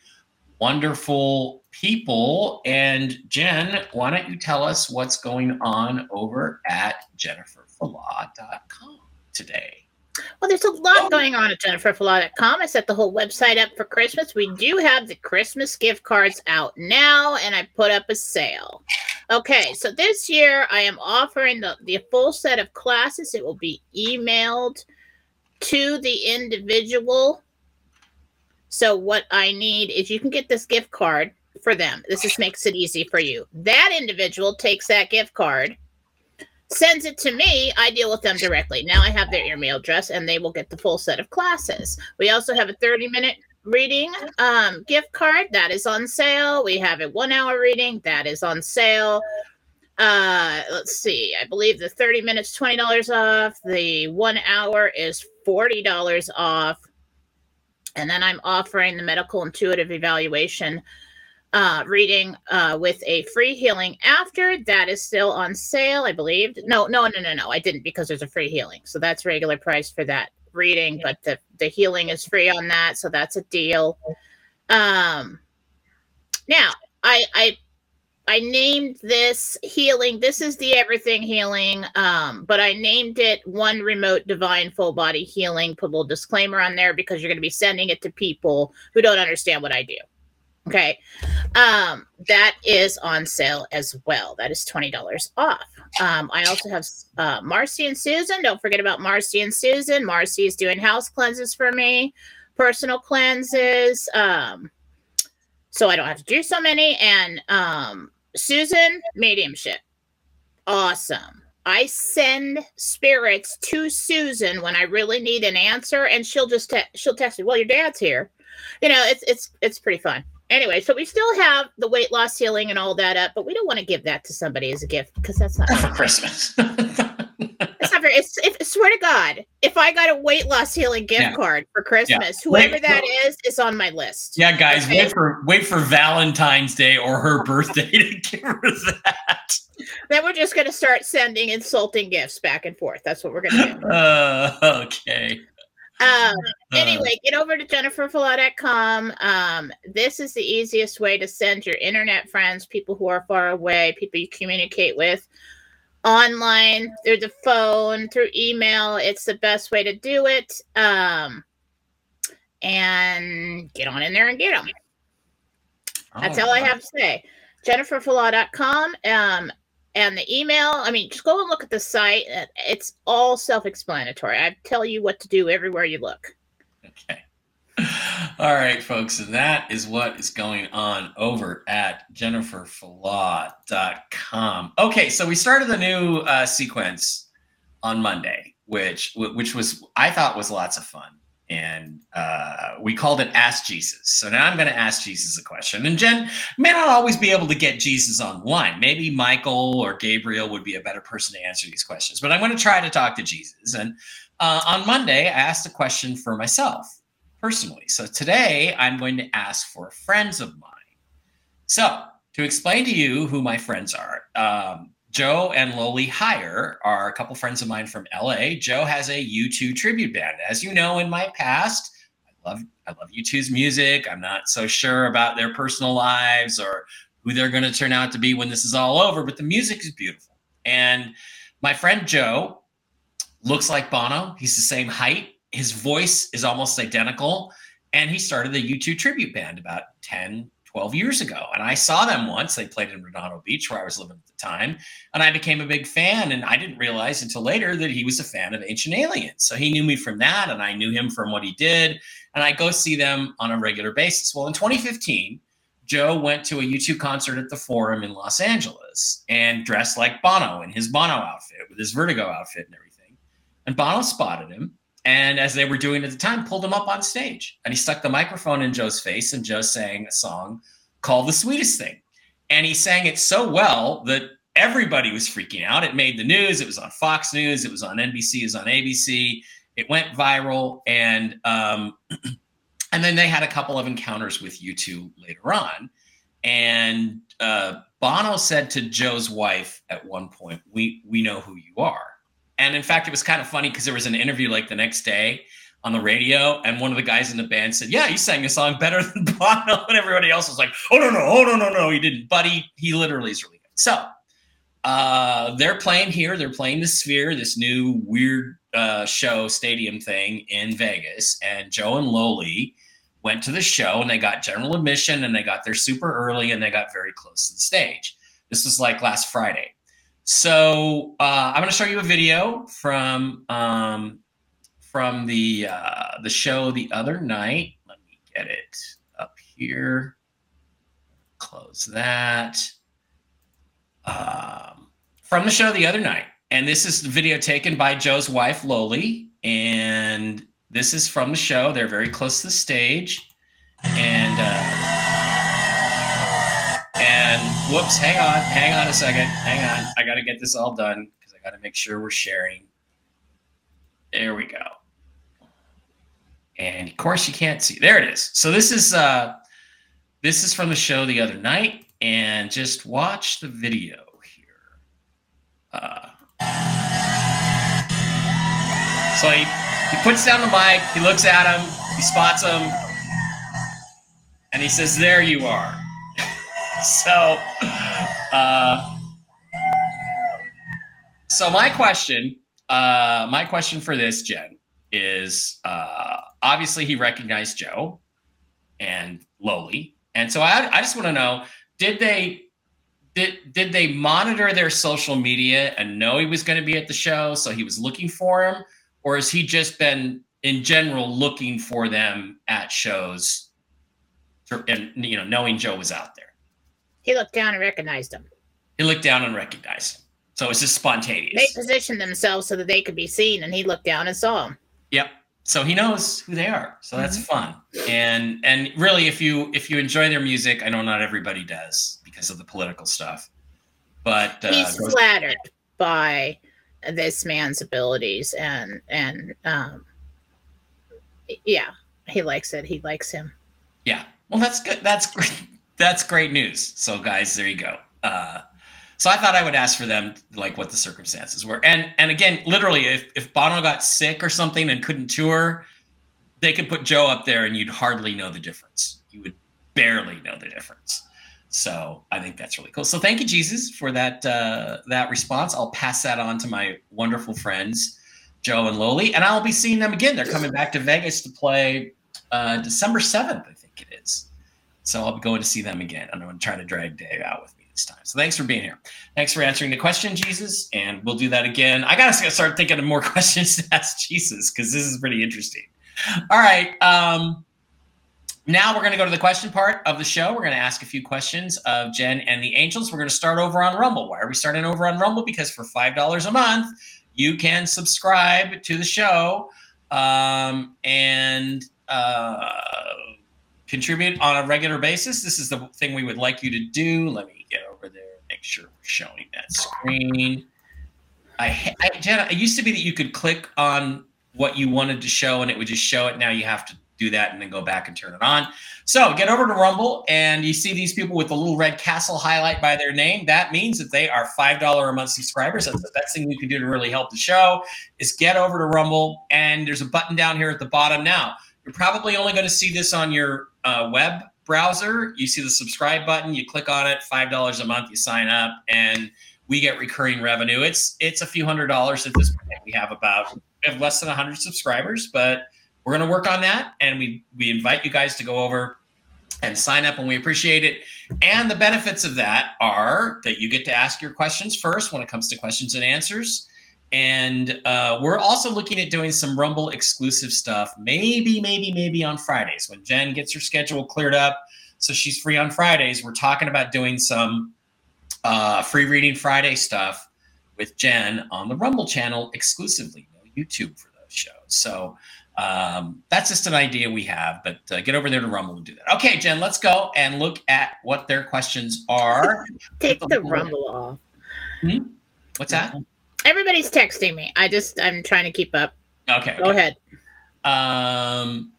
wonderful people. And Jen, why don't you tell us what's going on over at jenniferfallaw.com today? Well, there's a lot going on at jenniferfallaw.com. I set the whole website up for Christmas. We do have the Christmas gift cards out now, and I put up a sale. Okay, so this year I am offering the, the full set of classes. It will be emailed to the individual so what I need is you can get this gift card for them. This just makes it easy for you. That individual takes that gift card, sends it to me. I deal with them directly. Now I have their email address, and they will get the full set of classes. We also have a 30 minute reading um, gift card that is on sale. We have a one hour reading that is on sale. Uh, let's see. I believe the 30 minutes $20 off. The one hour is $40 off and then I'm offering the medical intuitive evaluation uh, reading uh, with a free healing after. That is still on sale, I believe. No, no, no, no, no. I didn't because there's a free healing. So that's regular price for that reading, but the, the healing is free on that. So that's a deal. Um, now, I, I I named this healing. This is the everything healing, um, but I named it one remote divine full body healing. Put a little disclaimer on there because you're going to be sending it to people who don't understand what I do. Okay, um, that is on sale as well. That is twenty dollars off. Um, I also have uh, Marcy and Susan. Don't forget about Marcy and Susan. Marcy is doing house cleanses for me, personal cleanses. Um, so I don't have to do so many. And um, Susan, mediumship. Awesome. I send spirits to Susan when I really need an answer, and she'll just te- she'll text me. Well, your dad's here. You know, it's it's it's pretty fun. Anyway, so we still have the weight loss healing and all that up, but we don't want to give that to somebody as a gift because that's not for Christmas. it's not very. It's if, swear to God, if I got a weight loss healing gift yeah. card for Christmas, yeah. whoever wait, that well, is is on my list. Yeah, guys, okay? wait for wait for Valentine's Day or her birthday to give her that. Then we're just going to start sending insulting gifts back and forth. That's what we're going to do. Uh, okay. Um, uh. anyway, get over to jenniferfallaw.com. Um, this is the easiest way to send your internet friends, people who are far away, people you communicate with, online, through the phone, through email. It's the best way to do it. Um, and get on in there and get them. That's oh, all I have to say. JenniferFallaw.com. Um, and the email. I mean, just go and look at the site. It's all self-explanatory. I tell you what to do everywhere you look. Okay. All right, folks. And that is what is going on over at jenniferfallaw.com. Okay, so we started the new uh, sequence on Monday, which which was I thought was lots of fun. And uh, we called it Ask Jesus. So now I'm going to ask Jesus a question. And Jen may not always be able to get Jesus on line. Maybe Michael or Gabriel would be a better person to answer these questions. But I'm going to try to talk to Jesus. And uh, on Monday, I asked a question for myself personally. So today I'm going to ask for friends of mine. So to explain to you who my friends are, um, Joe and Loli Hire are a couple friends of mine from LA. Joe has a U2 tribute band. As you know, in my past, I love I love U2's music. I'm not so sure about their personal lives or who they're going to turn out to be when this is all over, but the music is beautiful. And my friend Joe looks like Bono. He's the same height. His voice is almost identical. And he started the U2 tribute band about 10, 12 years ago. And I saw them once. They played in Redondo Beach, where I was living at the time. And I became a big fan. And I didn't realize until later that he was a fan of Ancient Aliens. So he knew me from that. And I knew him from what he did. And I go see them on a regular basis. Well, in 2015, Joe went to a U2 concert at the Forum in Los Angeles and dressed like Bono in his Bono outfit with his Vertigo outfit and everything. And Bono spotted him. And as they were doing at the time, pulled him up on stage. And he stuck the microphone in Joe's face, and Joe sang a song called The Sweetest Thing. And he sang it so well that everybody was freaking out. It made the news. It was on Fox News. It was on NBC. It was on ABC. It went viral. And um, and then they had a couple of encounters with U2 later on. And uh, Bono said to Joe's wife at one point, "We we know who you are." And in fact, it was kind of funny because there was an interview like the next day on the radio, and one of the guys in the band said, "Yeah, you sang the song better than Bono," and everybody else was like, "Oh no, no, oh no, no, no, he didn't." buddy. he he literally is really good. So uh, they're playing here. They're playing the Sphere, this new weird uh, show stadium thing in Vegas, and Joe and Loli went to the show and they got general admission and they got there super early and they got very close to the stage. This was like last Friday. So uh, I'm going to show you a video from um, from the uh, the show the other night. Let me get it up here. Close that. Um, from the show the other night, and this is the video taken by Joe's wife Loli, and this is from the show. They're very close to the stage, and. Uh, and whoops, hang on, hang on a second, hang on. I got to get this all done because I got to make sure we're sharing. There we go. And of course, you can't see. There it is. So this is uh, this is from the show the other night, and just watch the video here. Uh, so he he puts down the mic, he looks at him, he spots him, and he says, "There you are." so uh, so my question uh, my question for this jen is uh, obviously he recognized joe and Loli, and so i, I just want to know did they did, did they monitor their social media and know he was going to be at the show so he was looking for him? Or has he just been in general looking for them at shows and you know knowing joe was out there He looked down and recognized him. he looked down and recognized him. So it's just spontaneous. They positioned themselves so that they could be seen, and he looked down and saw him. Yep. So he knows who they are. So that's fun. And and really if you if you enjoy their music, I know not everybody does because of the political stuff. But uh, He's those- flattered by this man's abilities, and and um, yeah, he likes it. He likes him. yeah. Well, that's good. That's great. That's great news. So guys, there you go. Uh so I thought I would ask for them like what the circumstances were. And and again, literally if if Bono got sick or something and couldn't tour, they could put Joe up there and you'd hardly know the difference. You would barely know the difference. So I think that's really cool. So thank you, Jesus, for that uh, that response. I'll pass that on to my wonderful friends, Joe and Loli, and I'll be seeing them again. They're coming back to Vegas to play uh, December seventh, I think. So I'll be going to see them again. And I'm going to try to drag Dave out with me this time. So thanks for being here. Thanks for answering the question, Jesus. And we'll do that again. I got to start thinking of more questions to ask Jesus because this is pretty interesting. All right. Um, now we're going to go to the question part of the show. We're going to ask a few questions of Jen and the Angels. We're going to start over on Rumble. Why are we starting over on Rumble? Because for $5 a month, you can subscribe to the show um, and uh, contribute on a regular basis. This is the thing we would like you to do. Let me get over there, make sure we're showing that screen. I, I Jen, it used to be that you could click on what you wanted to show and it would just show it. Now you have to do that and then go back and turn it on. So get over to Rumble and you see these people with the little red castle highlight by their name. That means that they are $5 a month subscribers. That's the best thing you can do to really help the show is get over to Rumble and there's a button down here at the bottom now. You're probably only going to see this on your uh, web browser. You see the subscribe button, you click on it, $5 a month, you sign up and we get recurring revenue. It's it's a few hundred dollars at this point. We have about we have less than 100 subscribers, but we're going to work on that and we we invite you guys to go over and sign up and we appreciate it and the benefits of that are that you get to ask your questions first when it comes to questions and answers and uh, we're also looking at doing some rumble exclusive stuff maybe maybe maybe on fridays when jen gets her schedule cleared up so she's free on fridays we're talking about doing some uh, free reading friday stuff with jen on the rumble channel exclusively no youtube for those shows so um, that's just an idea we have, but uh, get over there to Rumble and do that. Okay, Jen, let's go and look at what their questions are. Take the Rumble off. Hmm? What's that? Everybody's texting me. I just I'm trying to keep up. Okay. Go okay. ahead. Um,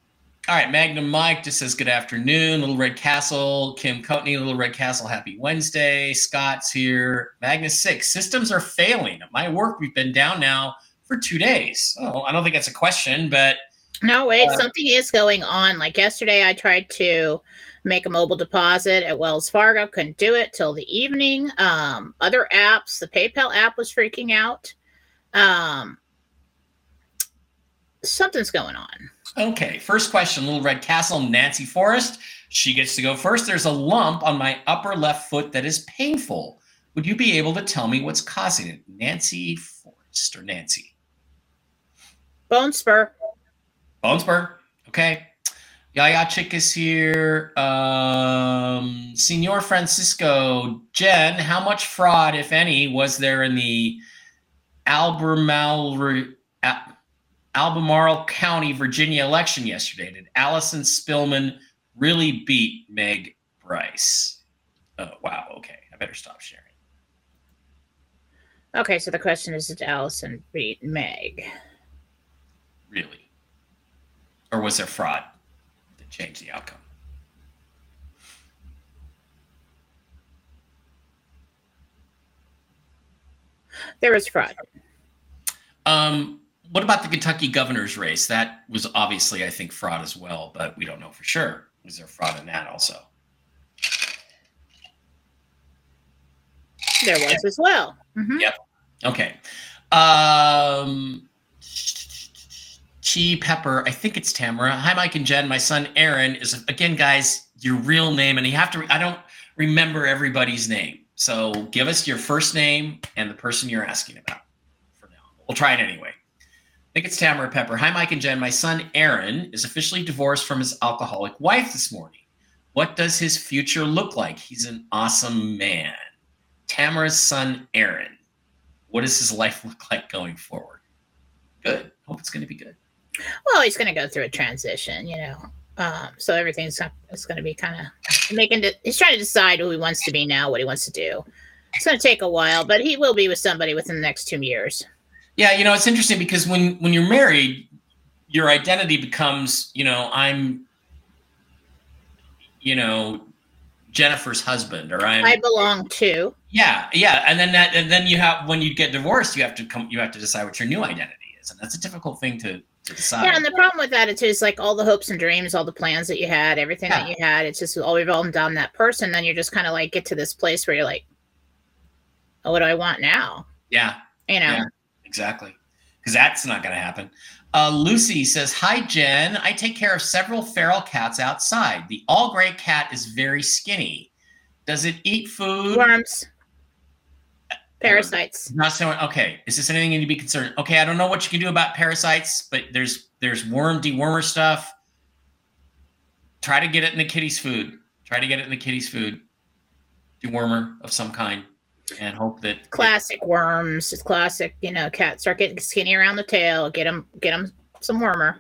all right, Magnum Mike just says good afternoon. Little Red Castle, Kim Coatney, Little Red Castle, happy Wednesday. Scott's here. Magnus Six, systems are failing. At my work, we've been down now for two days. Oh, I don't think that's a question, but No, wait, Uh, something is going on. Like yesterday, I tried to make a mobile deposit at Wells Fargo, couldn't do it till the evening. Um, other apps, the PayPal app was freaking out. Um, something's going on. Okay, first question, Little Red Castle, Nancy Forrest. She gets to go first. There's a lump on my upper left foot that is painful. Would you be able to tell me what's causing it? Nancy Forrest or Nancy? Bone spur. Bone spur. Okay. Yaya Chick is here. Um, Senor Francisco. Jen, how much fraud, if any, was there in the Albemarle, Albemarle County, Virginia election yesterday? Did Allison Spillman really beat Meg Bryce? Oh, wow. Okay. I better stop sharing. Okay, so the question is Did Allison beat Meg? Really? Or was there fraud that changed the outcome? There was fraud. Um, what about the Kentucky governor's race? That was obviously, I think, fraud as well, but we don't know for sure. Was there fraud in that also? There was as well. Mhm. Okay. Um, Chi Pepper, I think it's Tamara. Hi, Mike and Jen. My son Aaron is again, guys. Your real name, and you have to. I don't remember everybody's name, so give us your first name and the person you're asking about. For now, we'll try it anyway. I think it's Tamara Pepper. Hi, Mike and Jen. My son Aaron is officially divorced from his alcoholic wife this morning. What does his future look like? He's an awesome man. Tamara's son Aaron. What does his life look like going forward? Good. Hope it's going to be good. Well, he's going to go through a transition, you know. Um, so everything's it's going to be kind of making. De- he's trying to decide who he wants to be now, what he wants to do. It's going to take a while, but he will be with somebody within the next two years. Yeah, you know, it's interesting because when when you're married, your identity becomes, you know, I'm you know, Jennifer's husband or I'm I belong to. Yeah, yeah, and then that and then you have when you get divorced, you have to come you have to decide what your new identity is. And that's a difficult thing to. Yeah, and the problem with that is just like all the hopes and dreams, all the plans that you had, everything that you had, it's just all revolving down that person. Then you're just kind of like get to this place where you're like, oh, what do I want now? yeah. You know, Yeah. Exactly. because that's not going to happen. Uh, Lucy says, Hi, Jen. I take care of several feral cats outside. The all gray cat is very skinny. Does it eat food? Worms, parasites. Not so. Okay. Is this anything you need to be concerned? Okay. I don't know what you can do about parasites, but there's there's worm dewormer stuff. Try to get it in the kitty's food. Try to get it in the kitty's food. Dewormer of some kind, and hope that Classic worms. It's classic. You know, cats start getting skinny around the tail. Get them, get them some wormer.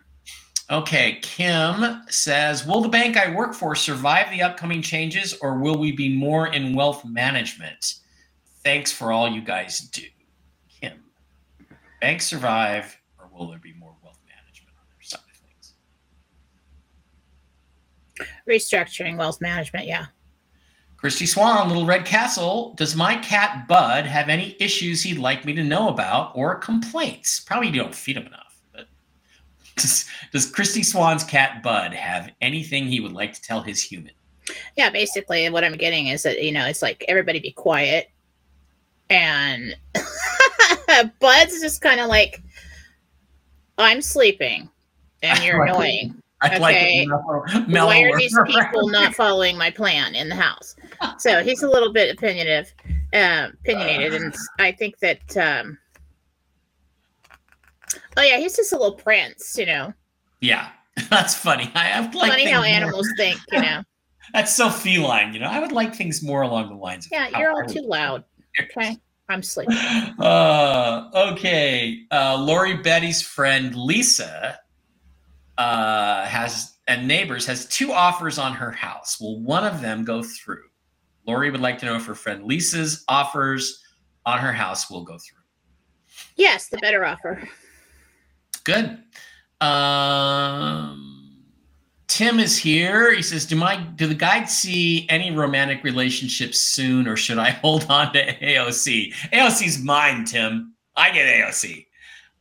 Okay, Kim says, "Will the bank I work for survive the upcoming changes, or will we be more in wealth management?" Thanks for all you guys do, Kim. banks survive, or will there be more wealth management on their side of things? Restructuring, wealth management. Yeah. Christy Swan, Little Red Castle. Does my cat Bud have any issues he'd like me to know about or complaints? Probably you don't feed him enough. But does, does Christy Swan's cat Bud have anything he would like to tell his human? Yeah. Basically, what I'm getting is that you know, it's like everybody be quiet, and Bud's just kind of like, I'm sleeping, and you're I like it. annoying. I'd like Okay. it mellow. Why are these people not following my plan in the house? So he's a little bit opinionative, uh, opinionated, and I think that. Um, oh yeah, he's just a little prince, you know. Yeah, that's funny. I, I like Funny how more- animals think, you know. That's so feline, you know. I would like things more along the lines of Yeah, you're all too loud. Okay, I'm sleeping. Uh, okay. Uh, Lori Betty's friend Lisa uh, has and neighbors has two offers on her house. Will one of them go through? Lori would like to know if her friend Lisa's offers on her house will go through. Yes, the better offer. Good. Um, Tim is here. He says, "Do my do the guides see any romantic relationships soon, or should I hold on to AOC? AOC's mine, Tim. I get AOC.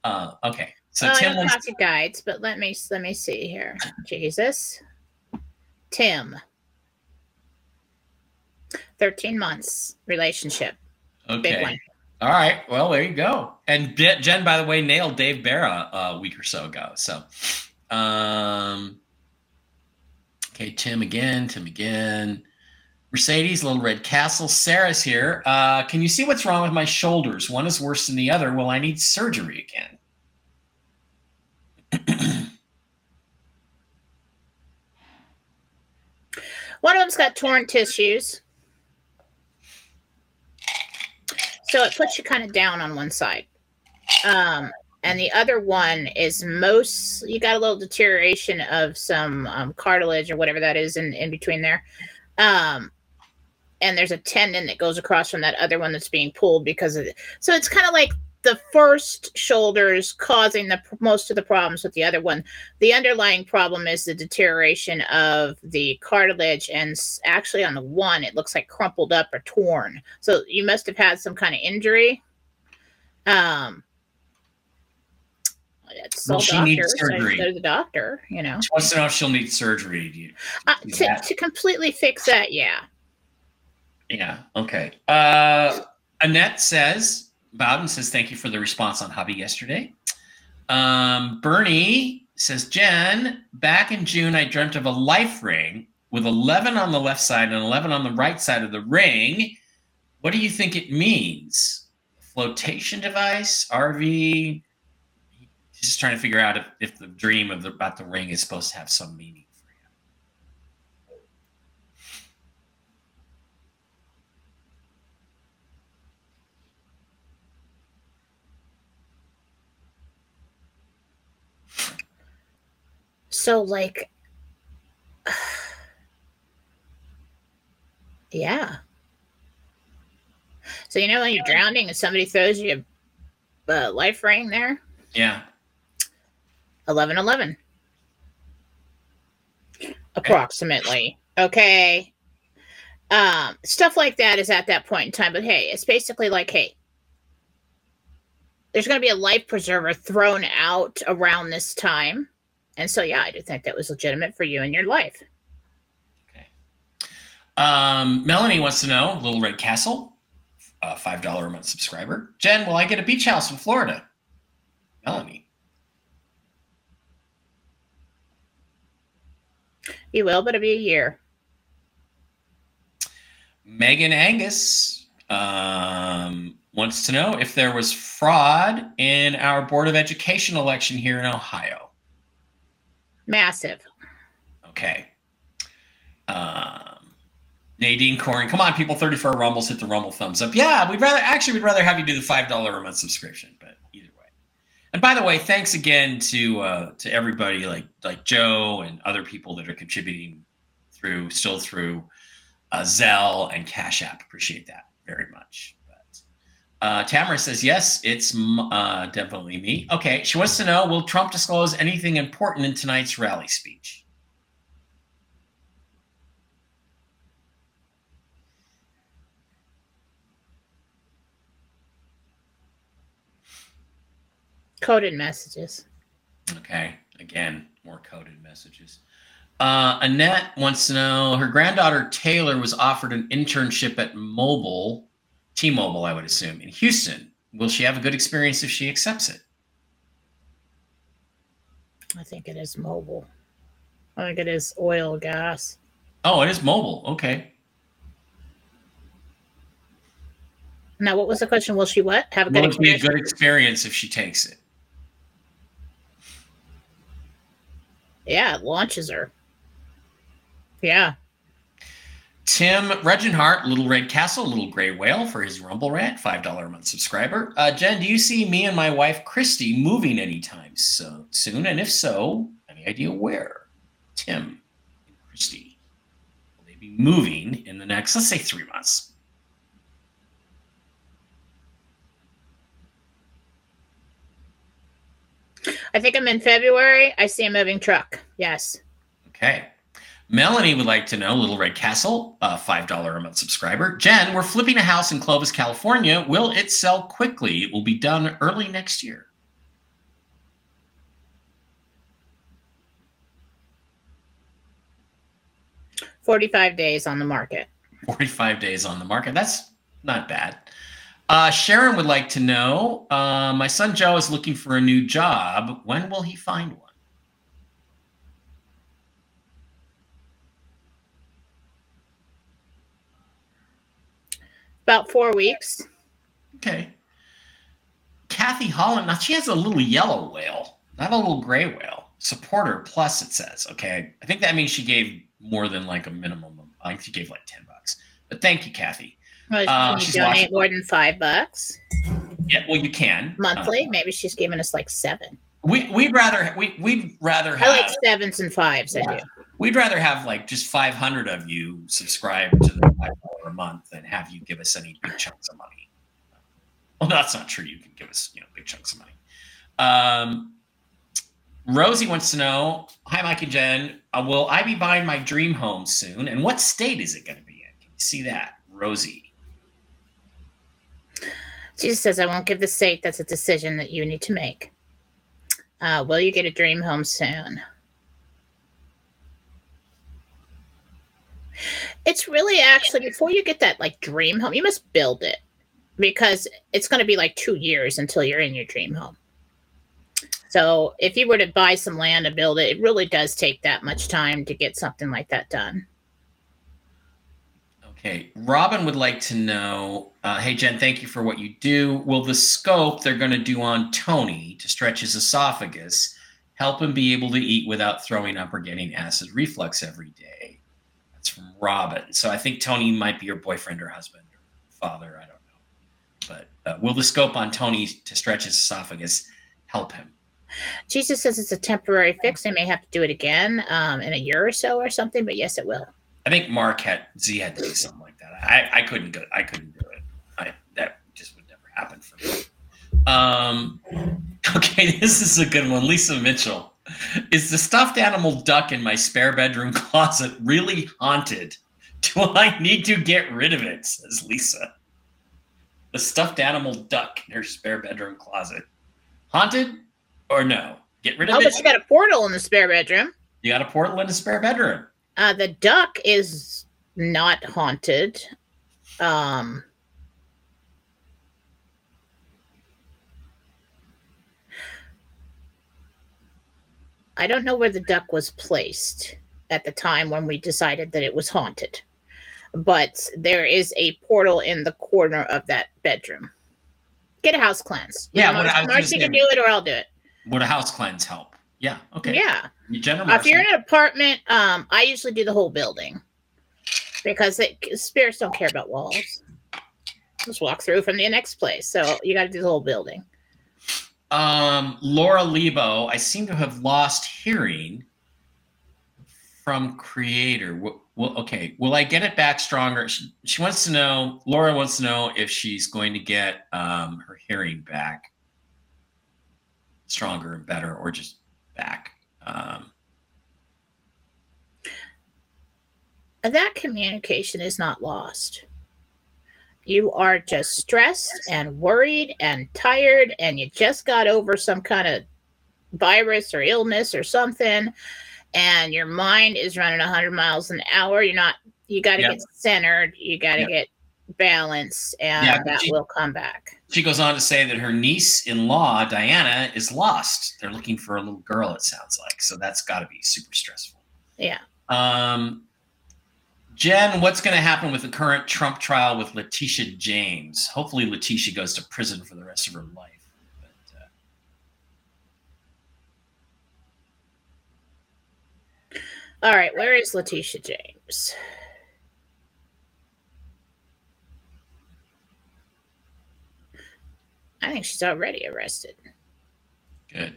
Uh, okay. So well, I Tim don't wants talk to guides, but let me let me see here. Jesus, Tim, thirteen months relationship, big okay. one. All right. Well, there you go. And Jen, by the way, nailed Dave Bara a week or so ago. So, um, okay, Tim again, Tim again. Mercedes, Little Red Castle. Sarah's here. Uh, can you see what's wrong with my shoulders? One is worse than the other. Will I need surgery again? One of them's got torn tissues. So it puts you kind of down on one side. Um, and the other one is most, you got a little deterioration of some um, cartilage or whatever that is in, in between there. Um, and there's a tendon that goes across from that other one that's being pulled because of it. So it's kind of like the first shoulders causing the most of the problems with the other one the underlying problem is the deterioration of the cartilage and actually on the one it looks like crumpled up or torn so you must have had some kind of injury um it's Well, she needs so surgery. go to the doctor you know She wants to know if she'll need surgery. Do you- uh, to, to completely fix that yeah Yeah. Okay. Uh, Annette says, Bowden says, thank you for the response on hobby yesterday. Um, Bernie says, Jen, back in June, I dreamt of a life ring with 11 on the left side and 11 on the right side of the ring. What do you think it means? Flotation device, RV? Just trying to figure out if, if the dream of the, about the ring is supposed to have some meaning for him. so like yeah so you know when you're drowning and somebody throws you a life ring there Yeah. 11 11 approximately okay um stuff like that is at that point in time but hey it's basically like hey there's going to be a life preserver thrown out around this time and so yeah i do think that was legitimate for you in your life Okay. Um, Melanie wants to know Little Red Castle, uh, $5 a month subscriber. Jen, will I get a beach house in Florida? Melanie. You will, but it'll be a year. Megan Angus um, wants to know if there was fraud in our Board of Education election here in Ohio. Massive. Okay. Um, Nadine Corin, come on, people, 34 Rumbles, hit the Rumble thumbs up. Yeah, we'd rather, actually, we'd rather have you do the $5 a month subscription, but either way. And by the way, thanks again to uh, to everybody like like Joe and other people that are contributing through, still through uh, Zelle and Cash App. Appreciate that very much. But, uh, Tamara says, yes, it's uh, definitely me. Okay. She wants to know Will Trump disclose anything important in tonight's rally speech? Coded messages. Okay. Again, more coded messages. Uh, Annette wants to know her granddaughter Taylor was offered an internship at Mobile, T Mobile, I would assume, in Houston. Will she have a good experience if she accepts it? I think it is mobile. I think it is oil, gas. Oh, it is mobile. Okay. Now, what was the question? Will she what? Have a Will good it be a good experience if she takes it? Yeah, it launches her. Yeah. Tim Regenhart, Little Red Castle, Little Gray Whale for his Rumble Rant, $5 a month subscriber. Uh, Jen, do you see me and my wife Christy moving anytime so soon? And if so, any idea where? Tim and Christy. Will they be moving in the next, let's say, three months? I think I'm in February. I see a moving truck. Yes. Okay. Melanie would like to know Little Red Castle, a $5 a month subscriber. Jen, we're flipping a house in Clovis, California. Will it sell quickly? It will be done early next year. Forty-five days on the market. 45 days on the market. That's not bad. Uh, Sharon would like to know uh, my son Joe is looking for a new job. When will he find one? About four weeks. Okay. Kathy Holland, now she has a little yellow whale, not a little gray whale. Supporter plus, it says. Okay. I think that means she gave more than like a minimum. Of, I think she gave like 10 bucks. But thank you, Kathy. Well, Uh, can you she's donate watching. more than five bucks Yeah, well, you can. monthly? Uh, Maybe she's giving us like seven. we, we'd rather, we, we'd rather have. I like sevens and fives. I Yeah. do. We'd rather have like just 500 of you subscribe to the $5 a month than have you give us any big chunks of money. Well, that's not true. You can give us, you know, big chunks of money. Um, Rosie wants to know, hi, Mike and Jen, uh, will I be buying my dream home soon? And what state is it going to be in? Can you see that? Rosie. Jesus says, I won't give the state. That's a decision that you need to make. Uh, will you get a dream home soon? It's really actually before you get that like dream home, you must build it because it's going to be like two years until you're in your dream home. So if you were to buy some land and build it, it really does take that much time to get something like that done. Okay. Robin would like to know uh, Hey, Jen, thank you for what you do. Will the scope they're going to do on Tony to stretch his esophagus help him be able to eat without throwing up or getting acid reflux every day? That's from Robin. So I think Tony might be your boyfriend or husband or father. I don't know. But uh, will the scope on Tony to stretch his esophagus help him? Jesus says it's a temporary fix. They may have to do it again um, in a year or so or something, but yes, it will. I think Mark had Z had to do something like that. I, I couldn't go. I couldn't do it. I that just would never happen for me. Um, okay, this is a good one. Lisa Mitchell. Is the stuffed animal duck in my spare bedroom closet really haunted? Do I need to get rid of it? Says Lisa. The stuffed animal duck in her spare bedroom closet. Haunted or no? Get rid of Oh, it. Oh, but you got a portal in the spare bedroom. you got a portal in the spare bedroom. Uh, the duck is not haunted. Um, I don't know where the duck was placed at the time when we decided that it was haunted, but there is a portal in the corner of that bedroom. Get a house cleanse. Yeah, Mar- what I was Marcy can do it, or I'll do it. Would a house cleanse help? Yeah. Okay. Yeah. General if you're in an apartment, um, I usually do the whole building because it, spirits don't care about walls. Just walk through from the next place. So you got to do the whole building. Um, Laura Lebo, I seem to have lost hearing from creator. Well, well, okay. Will I get it back stronger? She, she wants to know. Laura wants to know if she's going to get um, her hearing back stronger and better, or just back. Um, that communication is not lost. You are just stressed and worried and tired, and you just got over some kind of virus or illness or something, and your mind is running 100 miles an hour. You're not, you got to Yeah. get centered, you got to Yeah. get balance, and Yeah, that she- will come back. she goes on to say that her niece-in-law Diana is lost. They're looking for a little girl. It sounds like so. That's got to be super stressful. Yeah. Um, Jen, what's going to happen with the current Trump trial with Letitia James? Hopefully, Letitia goes to prison for the rest of her life. But, uh, All right, where is Letitia James? I think she's already arrested. good,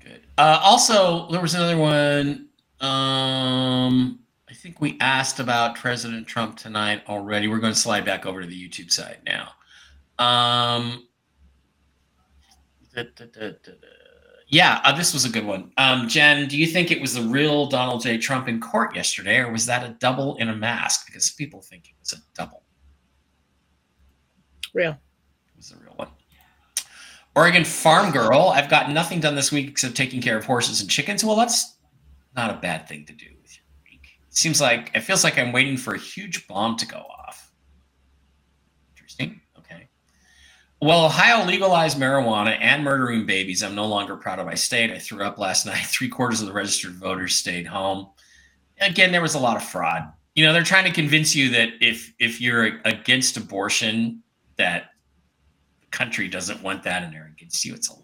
good. Uh, also, there was another one. Um, I think we asked about President Trump tonight already. We're going to slide back over to the YouTube side now. Um, da, da, da. Yeah, uh, this was a good one. Um, Jen, do you think it was the real Donald J. Trump in court yesterday, or was that a double in a mask? Because people think it was a double. Real. It was the real one. Oregon farm girl. I've got nothing done this week except taking care of horses and chickens. Well, that's not a bad thing to do with your week. It seems like it feels like I'm waiting for a huge bomb to go off. Interesting. Okay. Well, Ohio legalized marijuana and murdering babies. I'm no longer proud of my state. I threw up last night. Three quarters of the registered voters stayed home. Again, there was a lot of fraud. You know, they're trying to convince you that if if you're against abortion, that country doesn't want that and they're against you. It's a lie.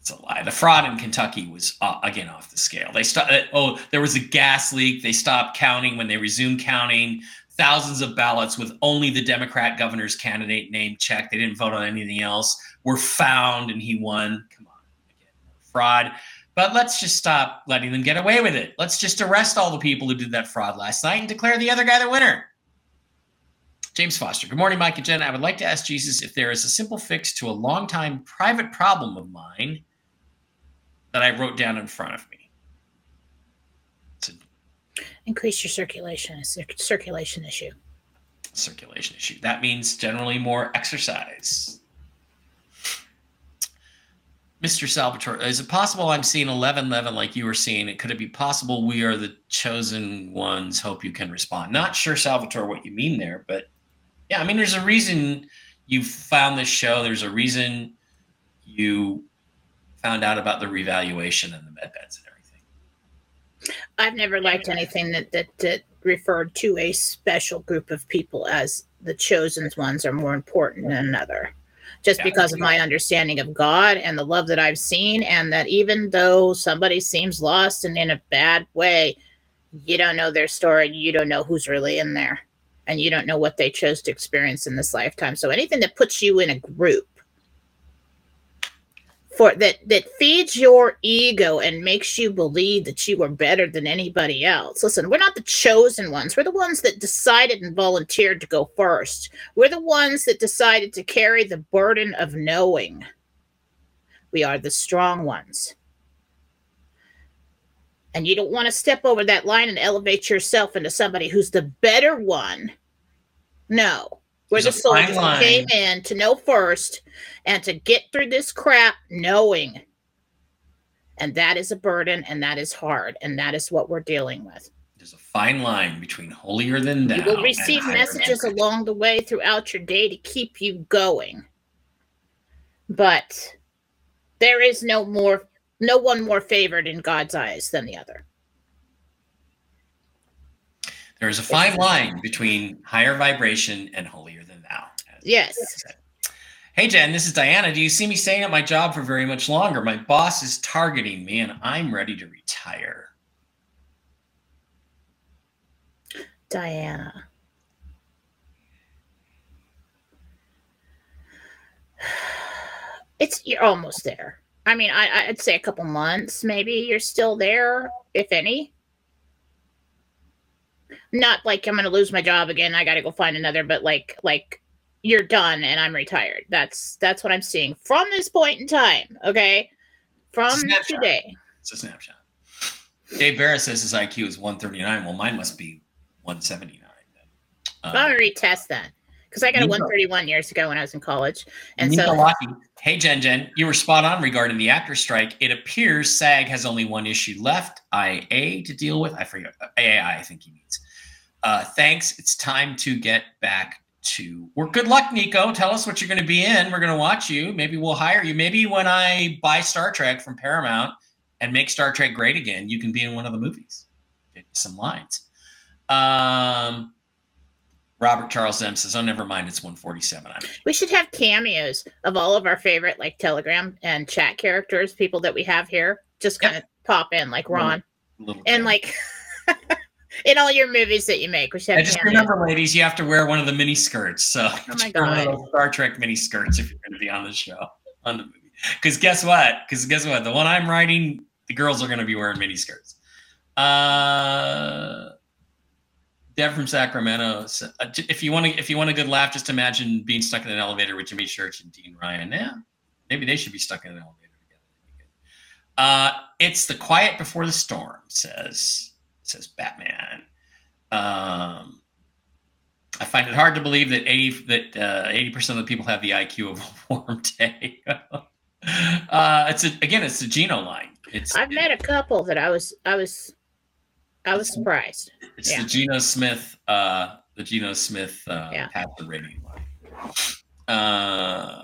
It's a lie. The fraud in Kentucky was uh, again off the scale. They stopped. Oh, there was a gas leak. They stopped counting when they resumed counting. Thousands of ballots with only the Democrat governor's candidate name checked. They didn't vote on anything else. Were found and he won. Come on, again, fraud. But let's just stop letting them get away with it. Let's just arrest all the people who did that fraud last night and declare the other guy the winner. James Foster. Good morning, Mike and Jen. I would like to ask Jesus if there is a simple fix to a long-time private problem of mine that I wrote down in front of me. A Increase your circulation. It's a circulation issue. circulation issue. That means generally more exercise. Mr. Salvatore, is it possible I'm seeing 11 11 like you were seeing it? Could it be possible we are the chosen ones? Hope you can respond. Not sure, Salvatore, what you mean there, but yeah, I mean, there's a reason you found this show. There's a reason you found out about the revaluation and the med beds and everything. I've never liked anything that, that that referred to a special group of people as the chosen ones are more important than another. Just Yeah. because of my understanding of God and the love that I've seen, and that even though somebody seems lost and in a bad way, you don't know their story, you don't know who's really in there, and you don't know what they chose to experience in this lifetime. So anything that puts you in a group for that that feeds your ego and makes you believe that you are better than anybody else. Listen, we're not the chosen ones. We're the ones that decided and volunteered to go first. We're the ones that decided to carry the burden of knowing. We are the strong ones. And you don't want to step over that line and elevate yourself into somebody who's the better one. No. We're There's the soldiers who came in to know first and to get through this crap knowing. And that is a burden and that is hard. And that is what we're dealing with. There's a fine line between holier than thou. You will receive messages than- along the way throughout your day to keep you going. But there is no more no one more favored in God's eyes than the other. There is a fine line between higher vibration and holier than thou. Yes. Hey Jen, this is Diana. Do you see me staying at my job for very much longer? My boss is targeting me and I'm ready to retire. Diana. It's you're almost there. I mean, I, I'd say a couple months, maybe you're still there, if any. Not like I'm gonna lose my job again. I got to go find another, but like, like you're done and I'm retired. That's that's what I'm seeing from this point in time. Okay, from today. It's a snapshot. Dave Barrett says his IQ is 139. Well, mine must be 179. I'm gonna Uh, retest that because I got a Nico. 131 years ago when I was in college, and Nico so Locky, hey Jen Jen, you were spot on regarding the actor strike. It appears SAG has only one issue left, IA to deal with. I forget AAI, I think he means. Uh, thanks. It's time to get back to work. Good luck, Nico. Tell us what you're going to be in. We're going to watch you. Maybe we'll hire you. Maybe when I buy Star Trek from Paramount and make Star Trek great again, you can be in one of the movies. Some lines. Um, Robert Charles M says, "Oh, never mind. It's 147." We should have cameos of all of our favorite like Telegram and chat characters, people that we have here. Just kind of pop in like Ron a little and like in all your movies that you make. We should I have just cameos. remember, ladies, you have to wear one of the mini skirts. So, Oh my just one of God. Star Trek mini skirts if you're going to be on the show on the movie. Because guess what? Because guess what? The one I'm writing, the girls are going to be wearing mini skirts. Uh, Deb from Sacramento. said, uh, If you want to, if you want a good laugh, just imagine being stuck in an elevator with Jimmy Church and Dean Ryan. Yeah, maybe they should be stuck in an elevator together. Uh, it's the quiet before the storm. Says says Batman. Um, I find it hard to believe that eighty that uh, eighty percent of the people have the IQ of a warm day. uh, it's a, again, it's the Geno line. It's I've met a couple that I was I was I was surprised. It's Yeah. the Geno Smith, uh, the Geno Smith uh, Yeah. passive rating. Uh,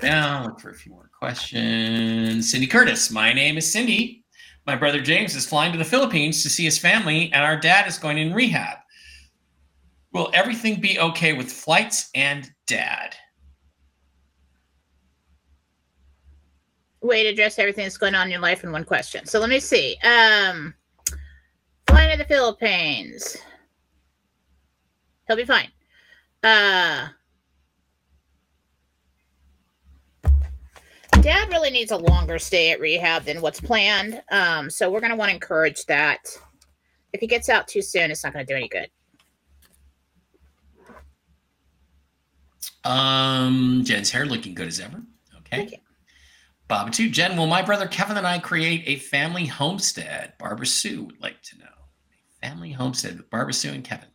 down, look for a few more questions. Cindy Curtis. My name is Cindy. My brother James is flying to the Philippines to see his family, and our dad is going in rehab. Will everything be okay with flights and dad? Way to address everything that's going on in your life in one question. So let me see. Um, flying to the Philippines. He'll be fine. Uh, Dad really needs a longer stay at rehab than what's planned. Um, so we're going to want to encourage that. If he gets out too soon, it's not going to do any good. Um, Jen's hair looking good as ever. Okay. Bob too. Jen, will my brother Kevin and I create a family homestead? Barbara Sue would like to know. A family homestead with Barbara Sue and Kevin.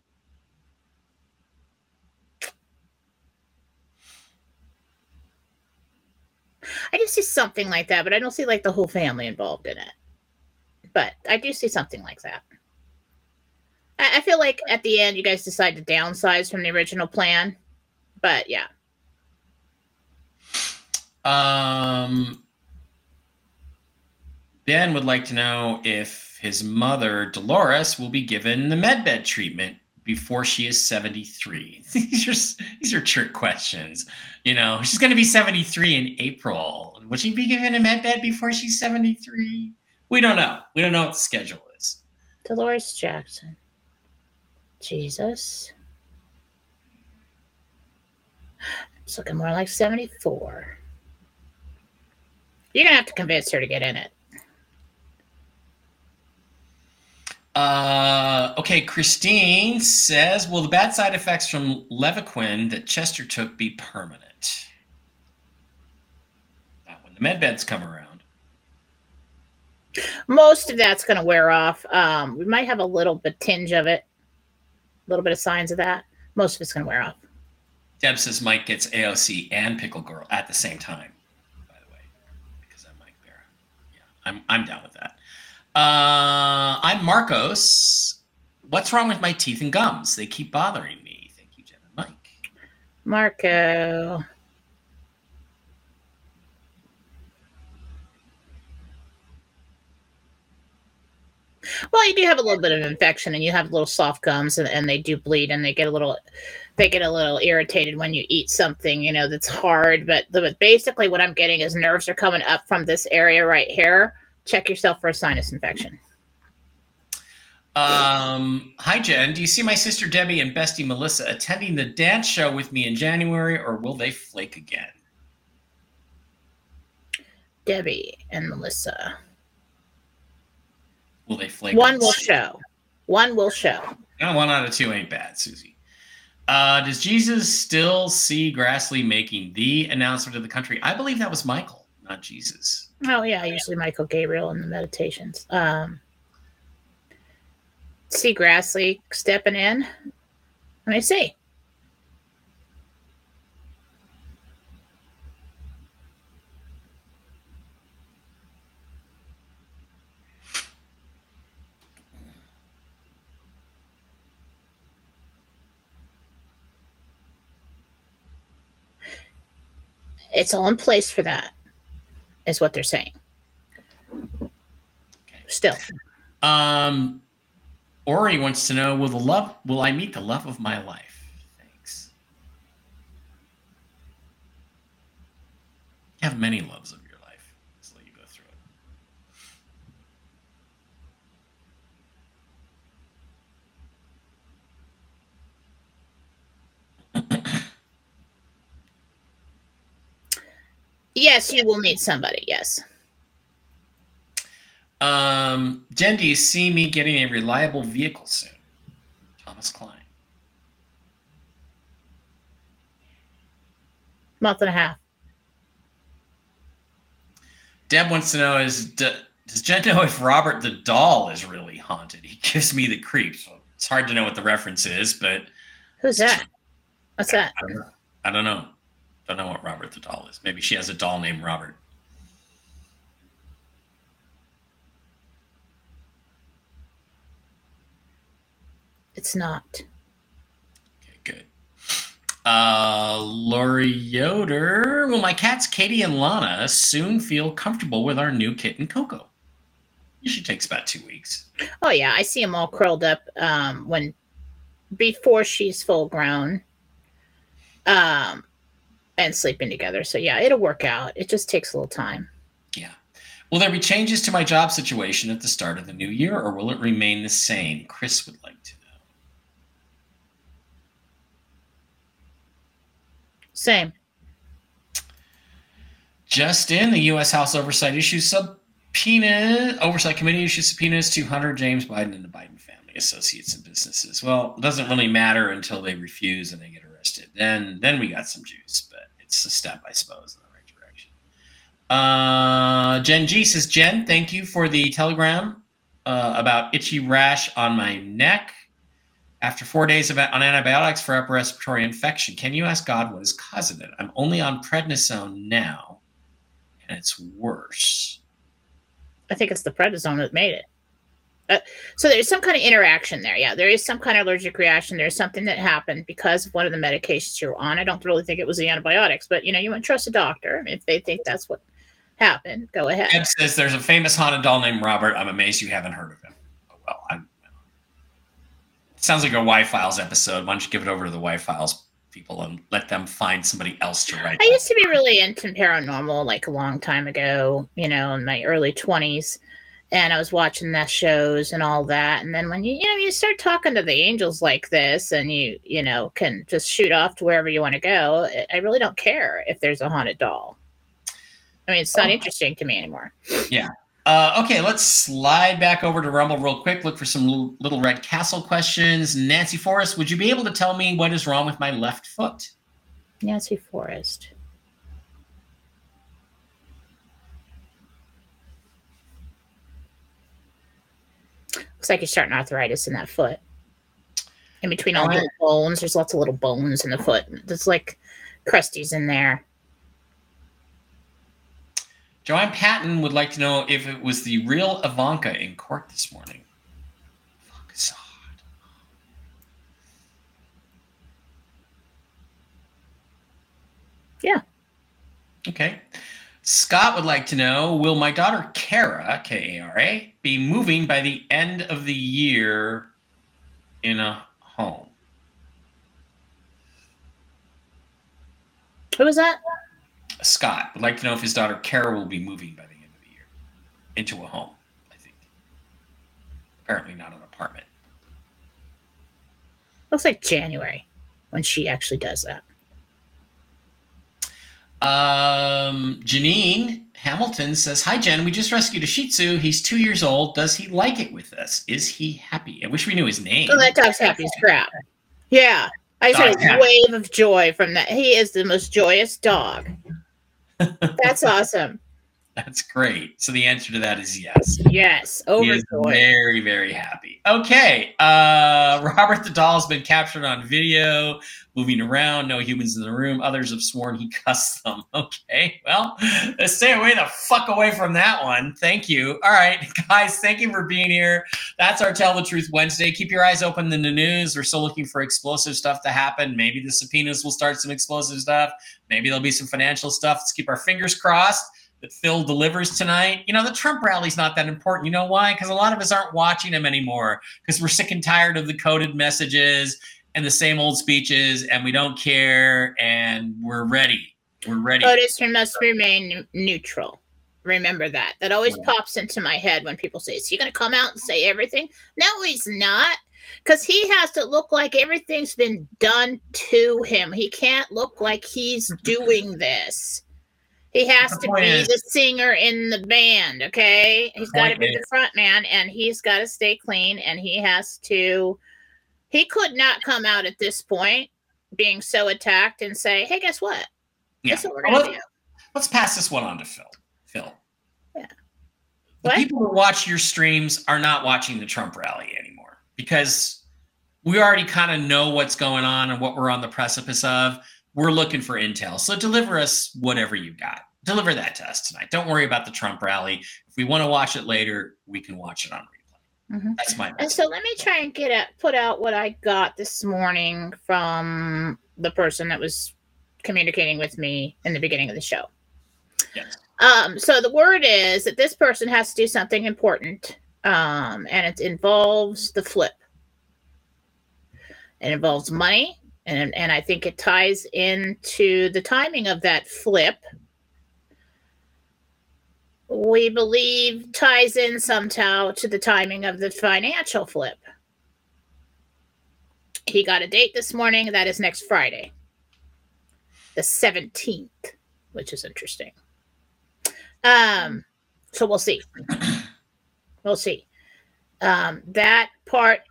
I do see something like that, but I don't see like the whole family involved in it. But I do see something like that. I, I feel like at the end you guys decide to downsize from the original plan. But yeah. Um, Ben would like to know if his mother Dolores will be given the medbed treatment before she is 73. these are these are trick questions. You know, she's going to be 73 in April. Would she be given a medbed before she's 73? We don't know. We don't know what the schedule is. Dolores Jackson. Jesus. It's looking more like 74. You're going to have to convince her to get in it. Uh, okay, Christine says, "Will the bad side effects from Levaquin that Chester took be permanent?" Not when the med beds come around. Most of that's going to wear off. Um, we might have a little bit tinge of it, a little bit of signs of that. Most of it's going to wear off. Deb says Mike gets AOC and Pickle Girl at the same time. By the way, because I'm Mike Bara. Yeah, I'm I'm down with that. Uh, I'm Marcos. What's wrong with my teeth and gums? They keep bothering me. Thank you, Jen and Mike. Marco. Well, you do have a little bit of infection, and you have little soft gums, and, and they do bleed, and they get a little, they get a little irritated when you eat something, you know, that's hard. But the, but basically, what I'm getting is nerves are coming up from this area right here, Check yourself for a sinus infection. Um, hi Jen, do you see my sister Debbie and bestie Melissa attending the dance show with me in January, or will they flake again? Debbie and Melissa. Will they flake? One will show. One will show. Oh, one out of two ain't bad, Susie. Uh, does Jesus still see Grassley making the announcement to the country? I believe that was Michael, not Jesus. Oh yeah, usually Michael Gabriel in the meditations. Um, see Grassley stepping in. Let me see. It's all in place for that, is what they're saying. Still. Um, Ori wants to know: Will the love? Will I meet the love of my life? Thanks. Have many loves of your life. Just let you go through it. Yes, you will meet somebody. Yes. Um, Jen, do you see me getting a reliable vehicle soon? Thomas Klein. Month and a half. Deb wants to know: Is does Jen know if Robert the doll is really haunted? He gives me the creeps. It's hard to know what the reference is, but Who's that? What's that? I don't know. I don't know. Don't know what Robert the doll is. Maybe she has a doll named Robert. It's not. Okay, good. Uh, Lori Yoder. Will my cats Katie and Lana soon feel comfortable with our new kitten Coco? Usually takes about two weeks. Oh yeah, I see them all curled up um, when before she's full grown, um, and sleeping together. So yeah, it'll work out. It just takes a little time. Yeah. Will there be changes to my job situation at the start of the new year, or will it remain the same? Chris would like to know. Same. Just in, the U.S. House Oversight issues subpoena, Oversight Committee issues subpoenas to Hunter James Biden and the Biden family, associates, and businesses. Well, it doesn't really matter until they refuse and they get arrested. Then, then we got some juice, but it's a step, I suppose, in the right direction. Uh, Jen G says, Jen, thank you for the telegram uh, about itchy rash on my neck after four days of, on antibiotics for upper respiratory infection. Can you ask God what is causing it? I'm only on prednisone now, and it's worse. I think it's the prednisone that made it. Uh, so there's some kind of interaction there. Yeah, there is some kind of allergic reaction. There's something that happened because of one of the medications you're on. I don't really think it was the antibiotics, but you know, you want to trust a doctor if they think that's what happened. Go ahead. Ed says there's a famous haunted doll named Robert. I'm amazed you haven't heard of him. Oh, well, I'm, sounds like a Why Files episode. Why don't you give it over to the Why Files people and let them find somebody else to write? I used to be really into paranormal like a long time ago, you know, in my early 20s. And I was watching the shows and all that. And then when you, you know, you start talking to the angels like this and you, you know, can just shoot off to wherever you want to go, I really don't care if there's a haunted doll. I mean, it's not Oh. interesting to me anymore. Yeah. Uh, okay, let's slide back over to Rumble real quick. Look for some Little- Little Red Castle questions. Nancy Forrest, would you be able to tell me what is wrong with my left foot? Nancy Forrest. Looks like you're starting arthritis in that foot. In between all the Alright. little bones, there's lots of little bones in the foot. There's like crusties in there. Joanne Patton would like to know if it was the real Ivanka in court this morning. Fuck, it's. Yeah. Okay. Scott would like to know Will my daughter Kara, K A R A, be moving by the end of the year in a home? Who was that? Scott would like to know if his daughter Kara will be moving by the end of the year into a home, I think. Apparently not an apartment. Looks like January when she actually does that. Um, Janine Hamilton says, Hi, Jen. We just rescued a Shih Tzu. He's two years old. Does he like it with us? Is he happy? I wish we knew his name. Oh, that dog's happy as crap. Yeah. I had a wave of joy from that. He is the most joyous dog. That's awesome. That's great. So the answer to that is yes. Yes. He is Overjoyed. very, very happy. Okay. Uh, Robert the doll has been captured on video, moving around, no humans in the room. Others have sworn he cussed them. Okay. Well, let's stay away the fuck away from that one. Thank you. All right, guys, thank you for being here. That's our Tell the Truth Wednesday. Keep your eyes open in the news. We're still looking for explosive stuff to happen. Maybe the subpoenas will start some explosive stuff. Maybe there'll be some financial stuff. Let's keep our fingers crossed that Phil delivers tonight. You know, the Trump rally's not that important. You know why? Because a lot of us aren't watching him anymore because we're sick and tired of the coded messages and the same old speeches, and we don't care, and we're ready. We're ready. POTUS must remain neutral. Remember that. That always Yeah. pops into my head when people say, Is he going to come out and say everything? No, he's not. Because he has to look like everything's been done to him. He can't look like he's doing this. He has to be is- the singer in the band, okay? He's got to be is- the front man and he's got to stay clean and he has to. He could not come out at this point being so attacked and say, Hey, guess what? yeah. Guess what we're Well, going to let- do? Let's pass this one on to Phil. Phil. Yeah. The What? people who watch your streams are not watching the Trump rally anymore because we already kind of know what's going on and what we're on the precipice of. We're looking for intel. So deliver us whatever you got. Deliver that to us tonight. Don't worry about the Trump rally. If we want to watch it later, we can watch it on replay. Mhm. That's my And so let me try and get at put out what I got this morning from the person that was communicating with me in the beginning of the show. Yes. Um, so the word is that this person has to do something important, um, and it involves the flip. It involves money, and and I think it ties into the timing of that flip. We believe ties in somehow to the timing of the financial flip. He got a date this morning. That is next Friday, the seventeenth, which is interesting. Um, so we'll see. We'll see. Um, that part,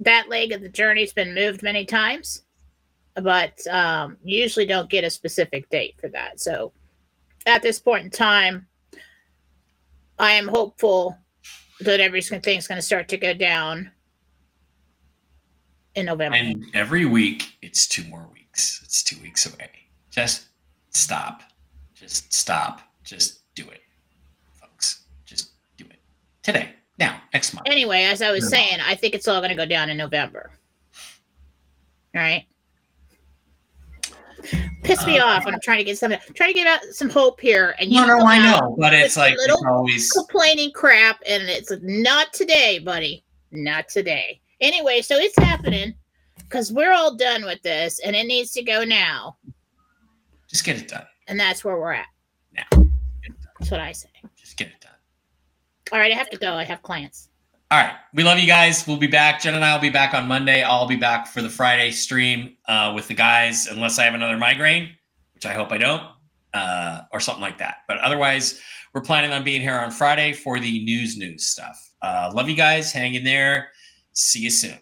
that leg of the journey's been moved many times, but um, usually don't get a specific date for that. So at this point in time, I am hopeful that everything's going to start to go down in November. And every week, it's two more weeks. It's two weeks away. Just stop. Just stop. Just do it, folks. Just do it today, now, next month. anyway, as I was Yeah. saying, I think it's all going to go down in November. All right. Piss me off I'm trying to get some trying to get out some hope here, and you No, no, I know, but it's like little it's always. complaining crap, and it's not today, buddy. Not today. Anyway, so it's happening because we're all done with this, and it needs to go now, Just get it done. and that's where we're at. Now. That's what I say. Just get it done. All right, I have to go. I have clients. All right. We love you guys. We'll be back. Jen and I will be back on Monday. I'll be back for the Friday stream uh, with the guys, unless I have another migraine, which I hope I don't, uh, or something like that. But otherwise, we're planning on being here on Friday for the news news stuff. Uh, love you guys. Hang in there. See you soon.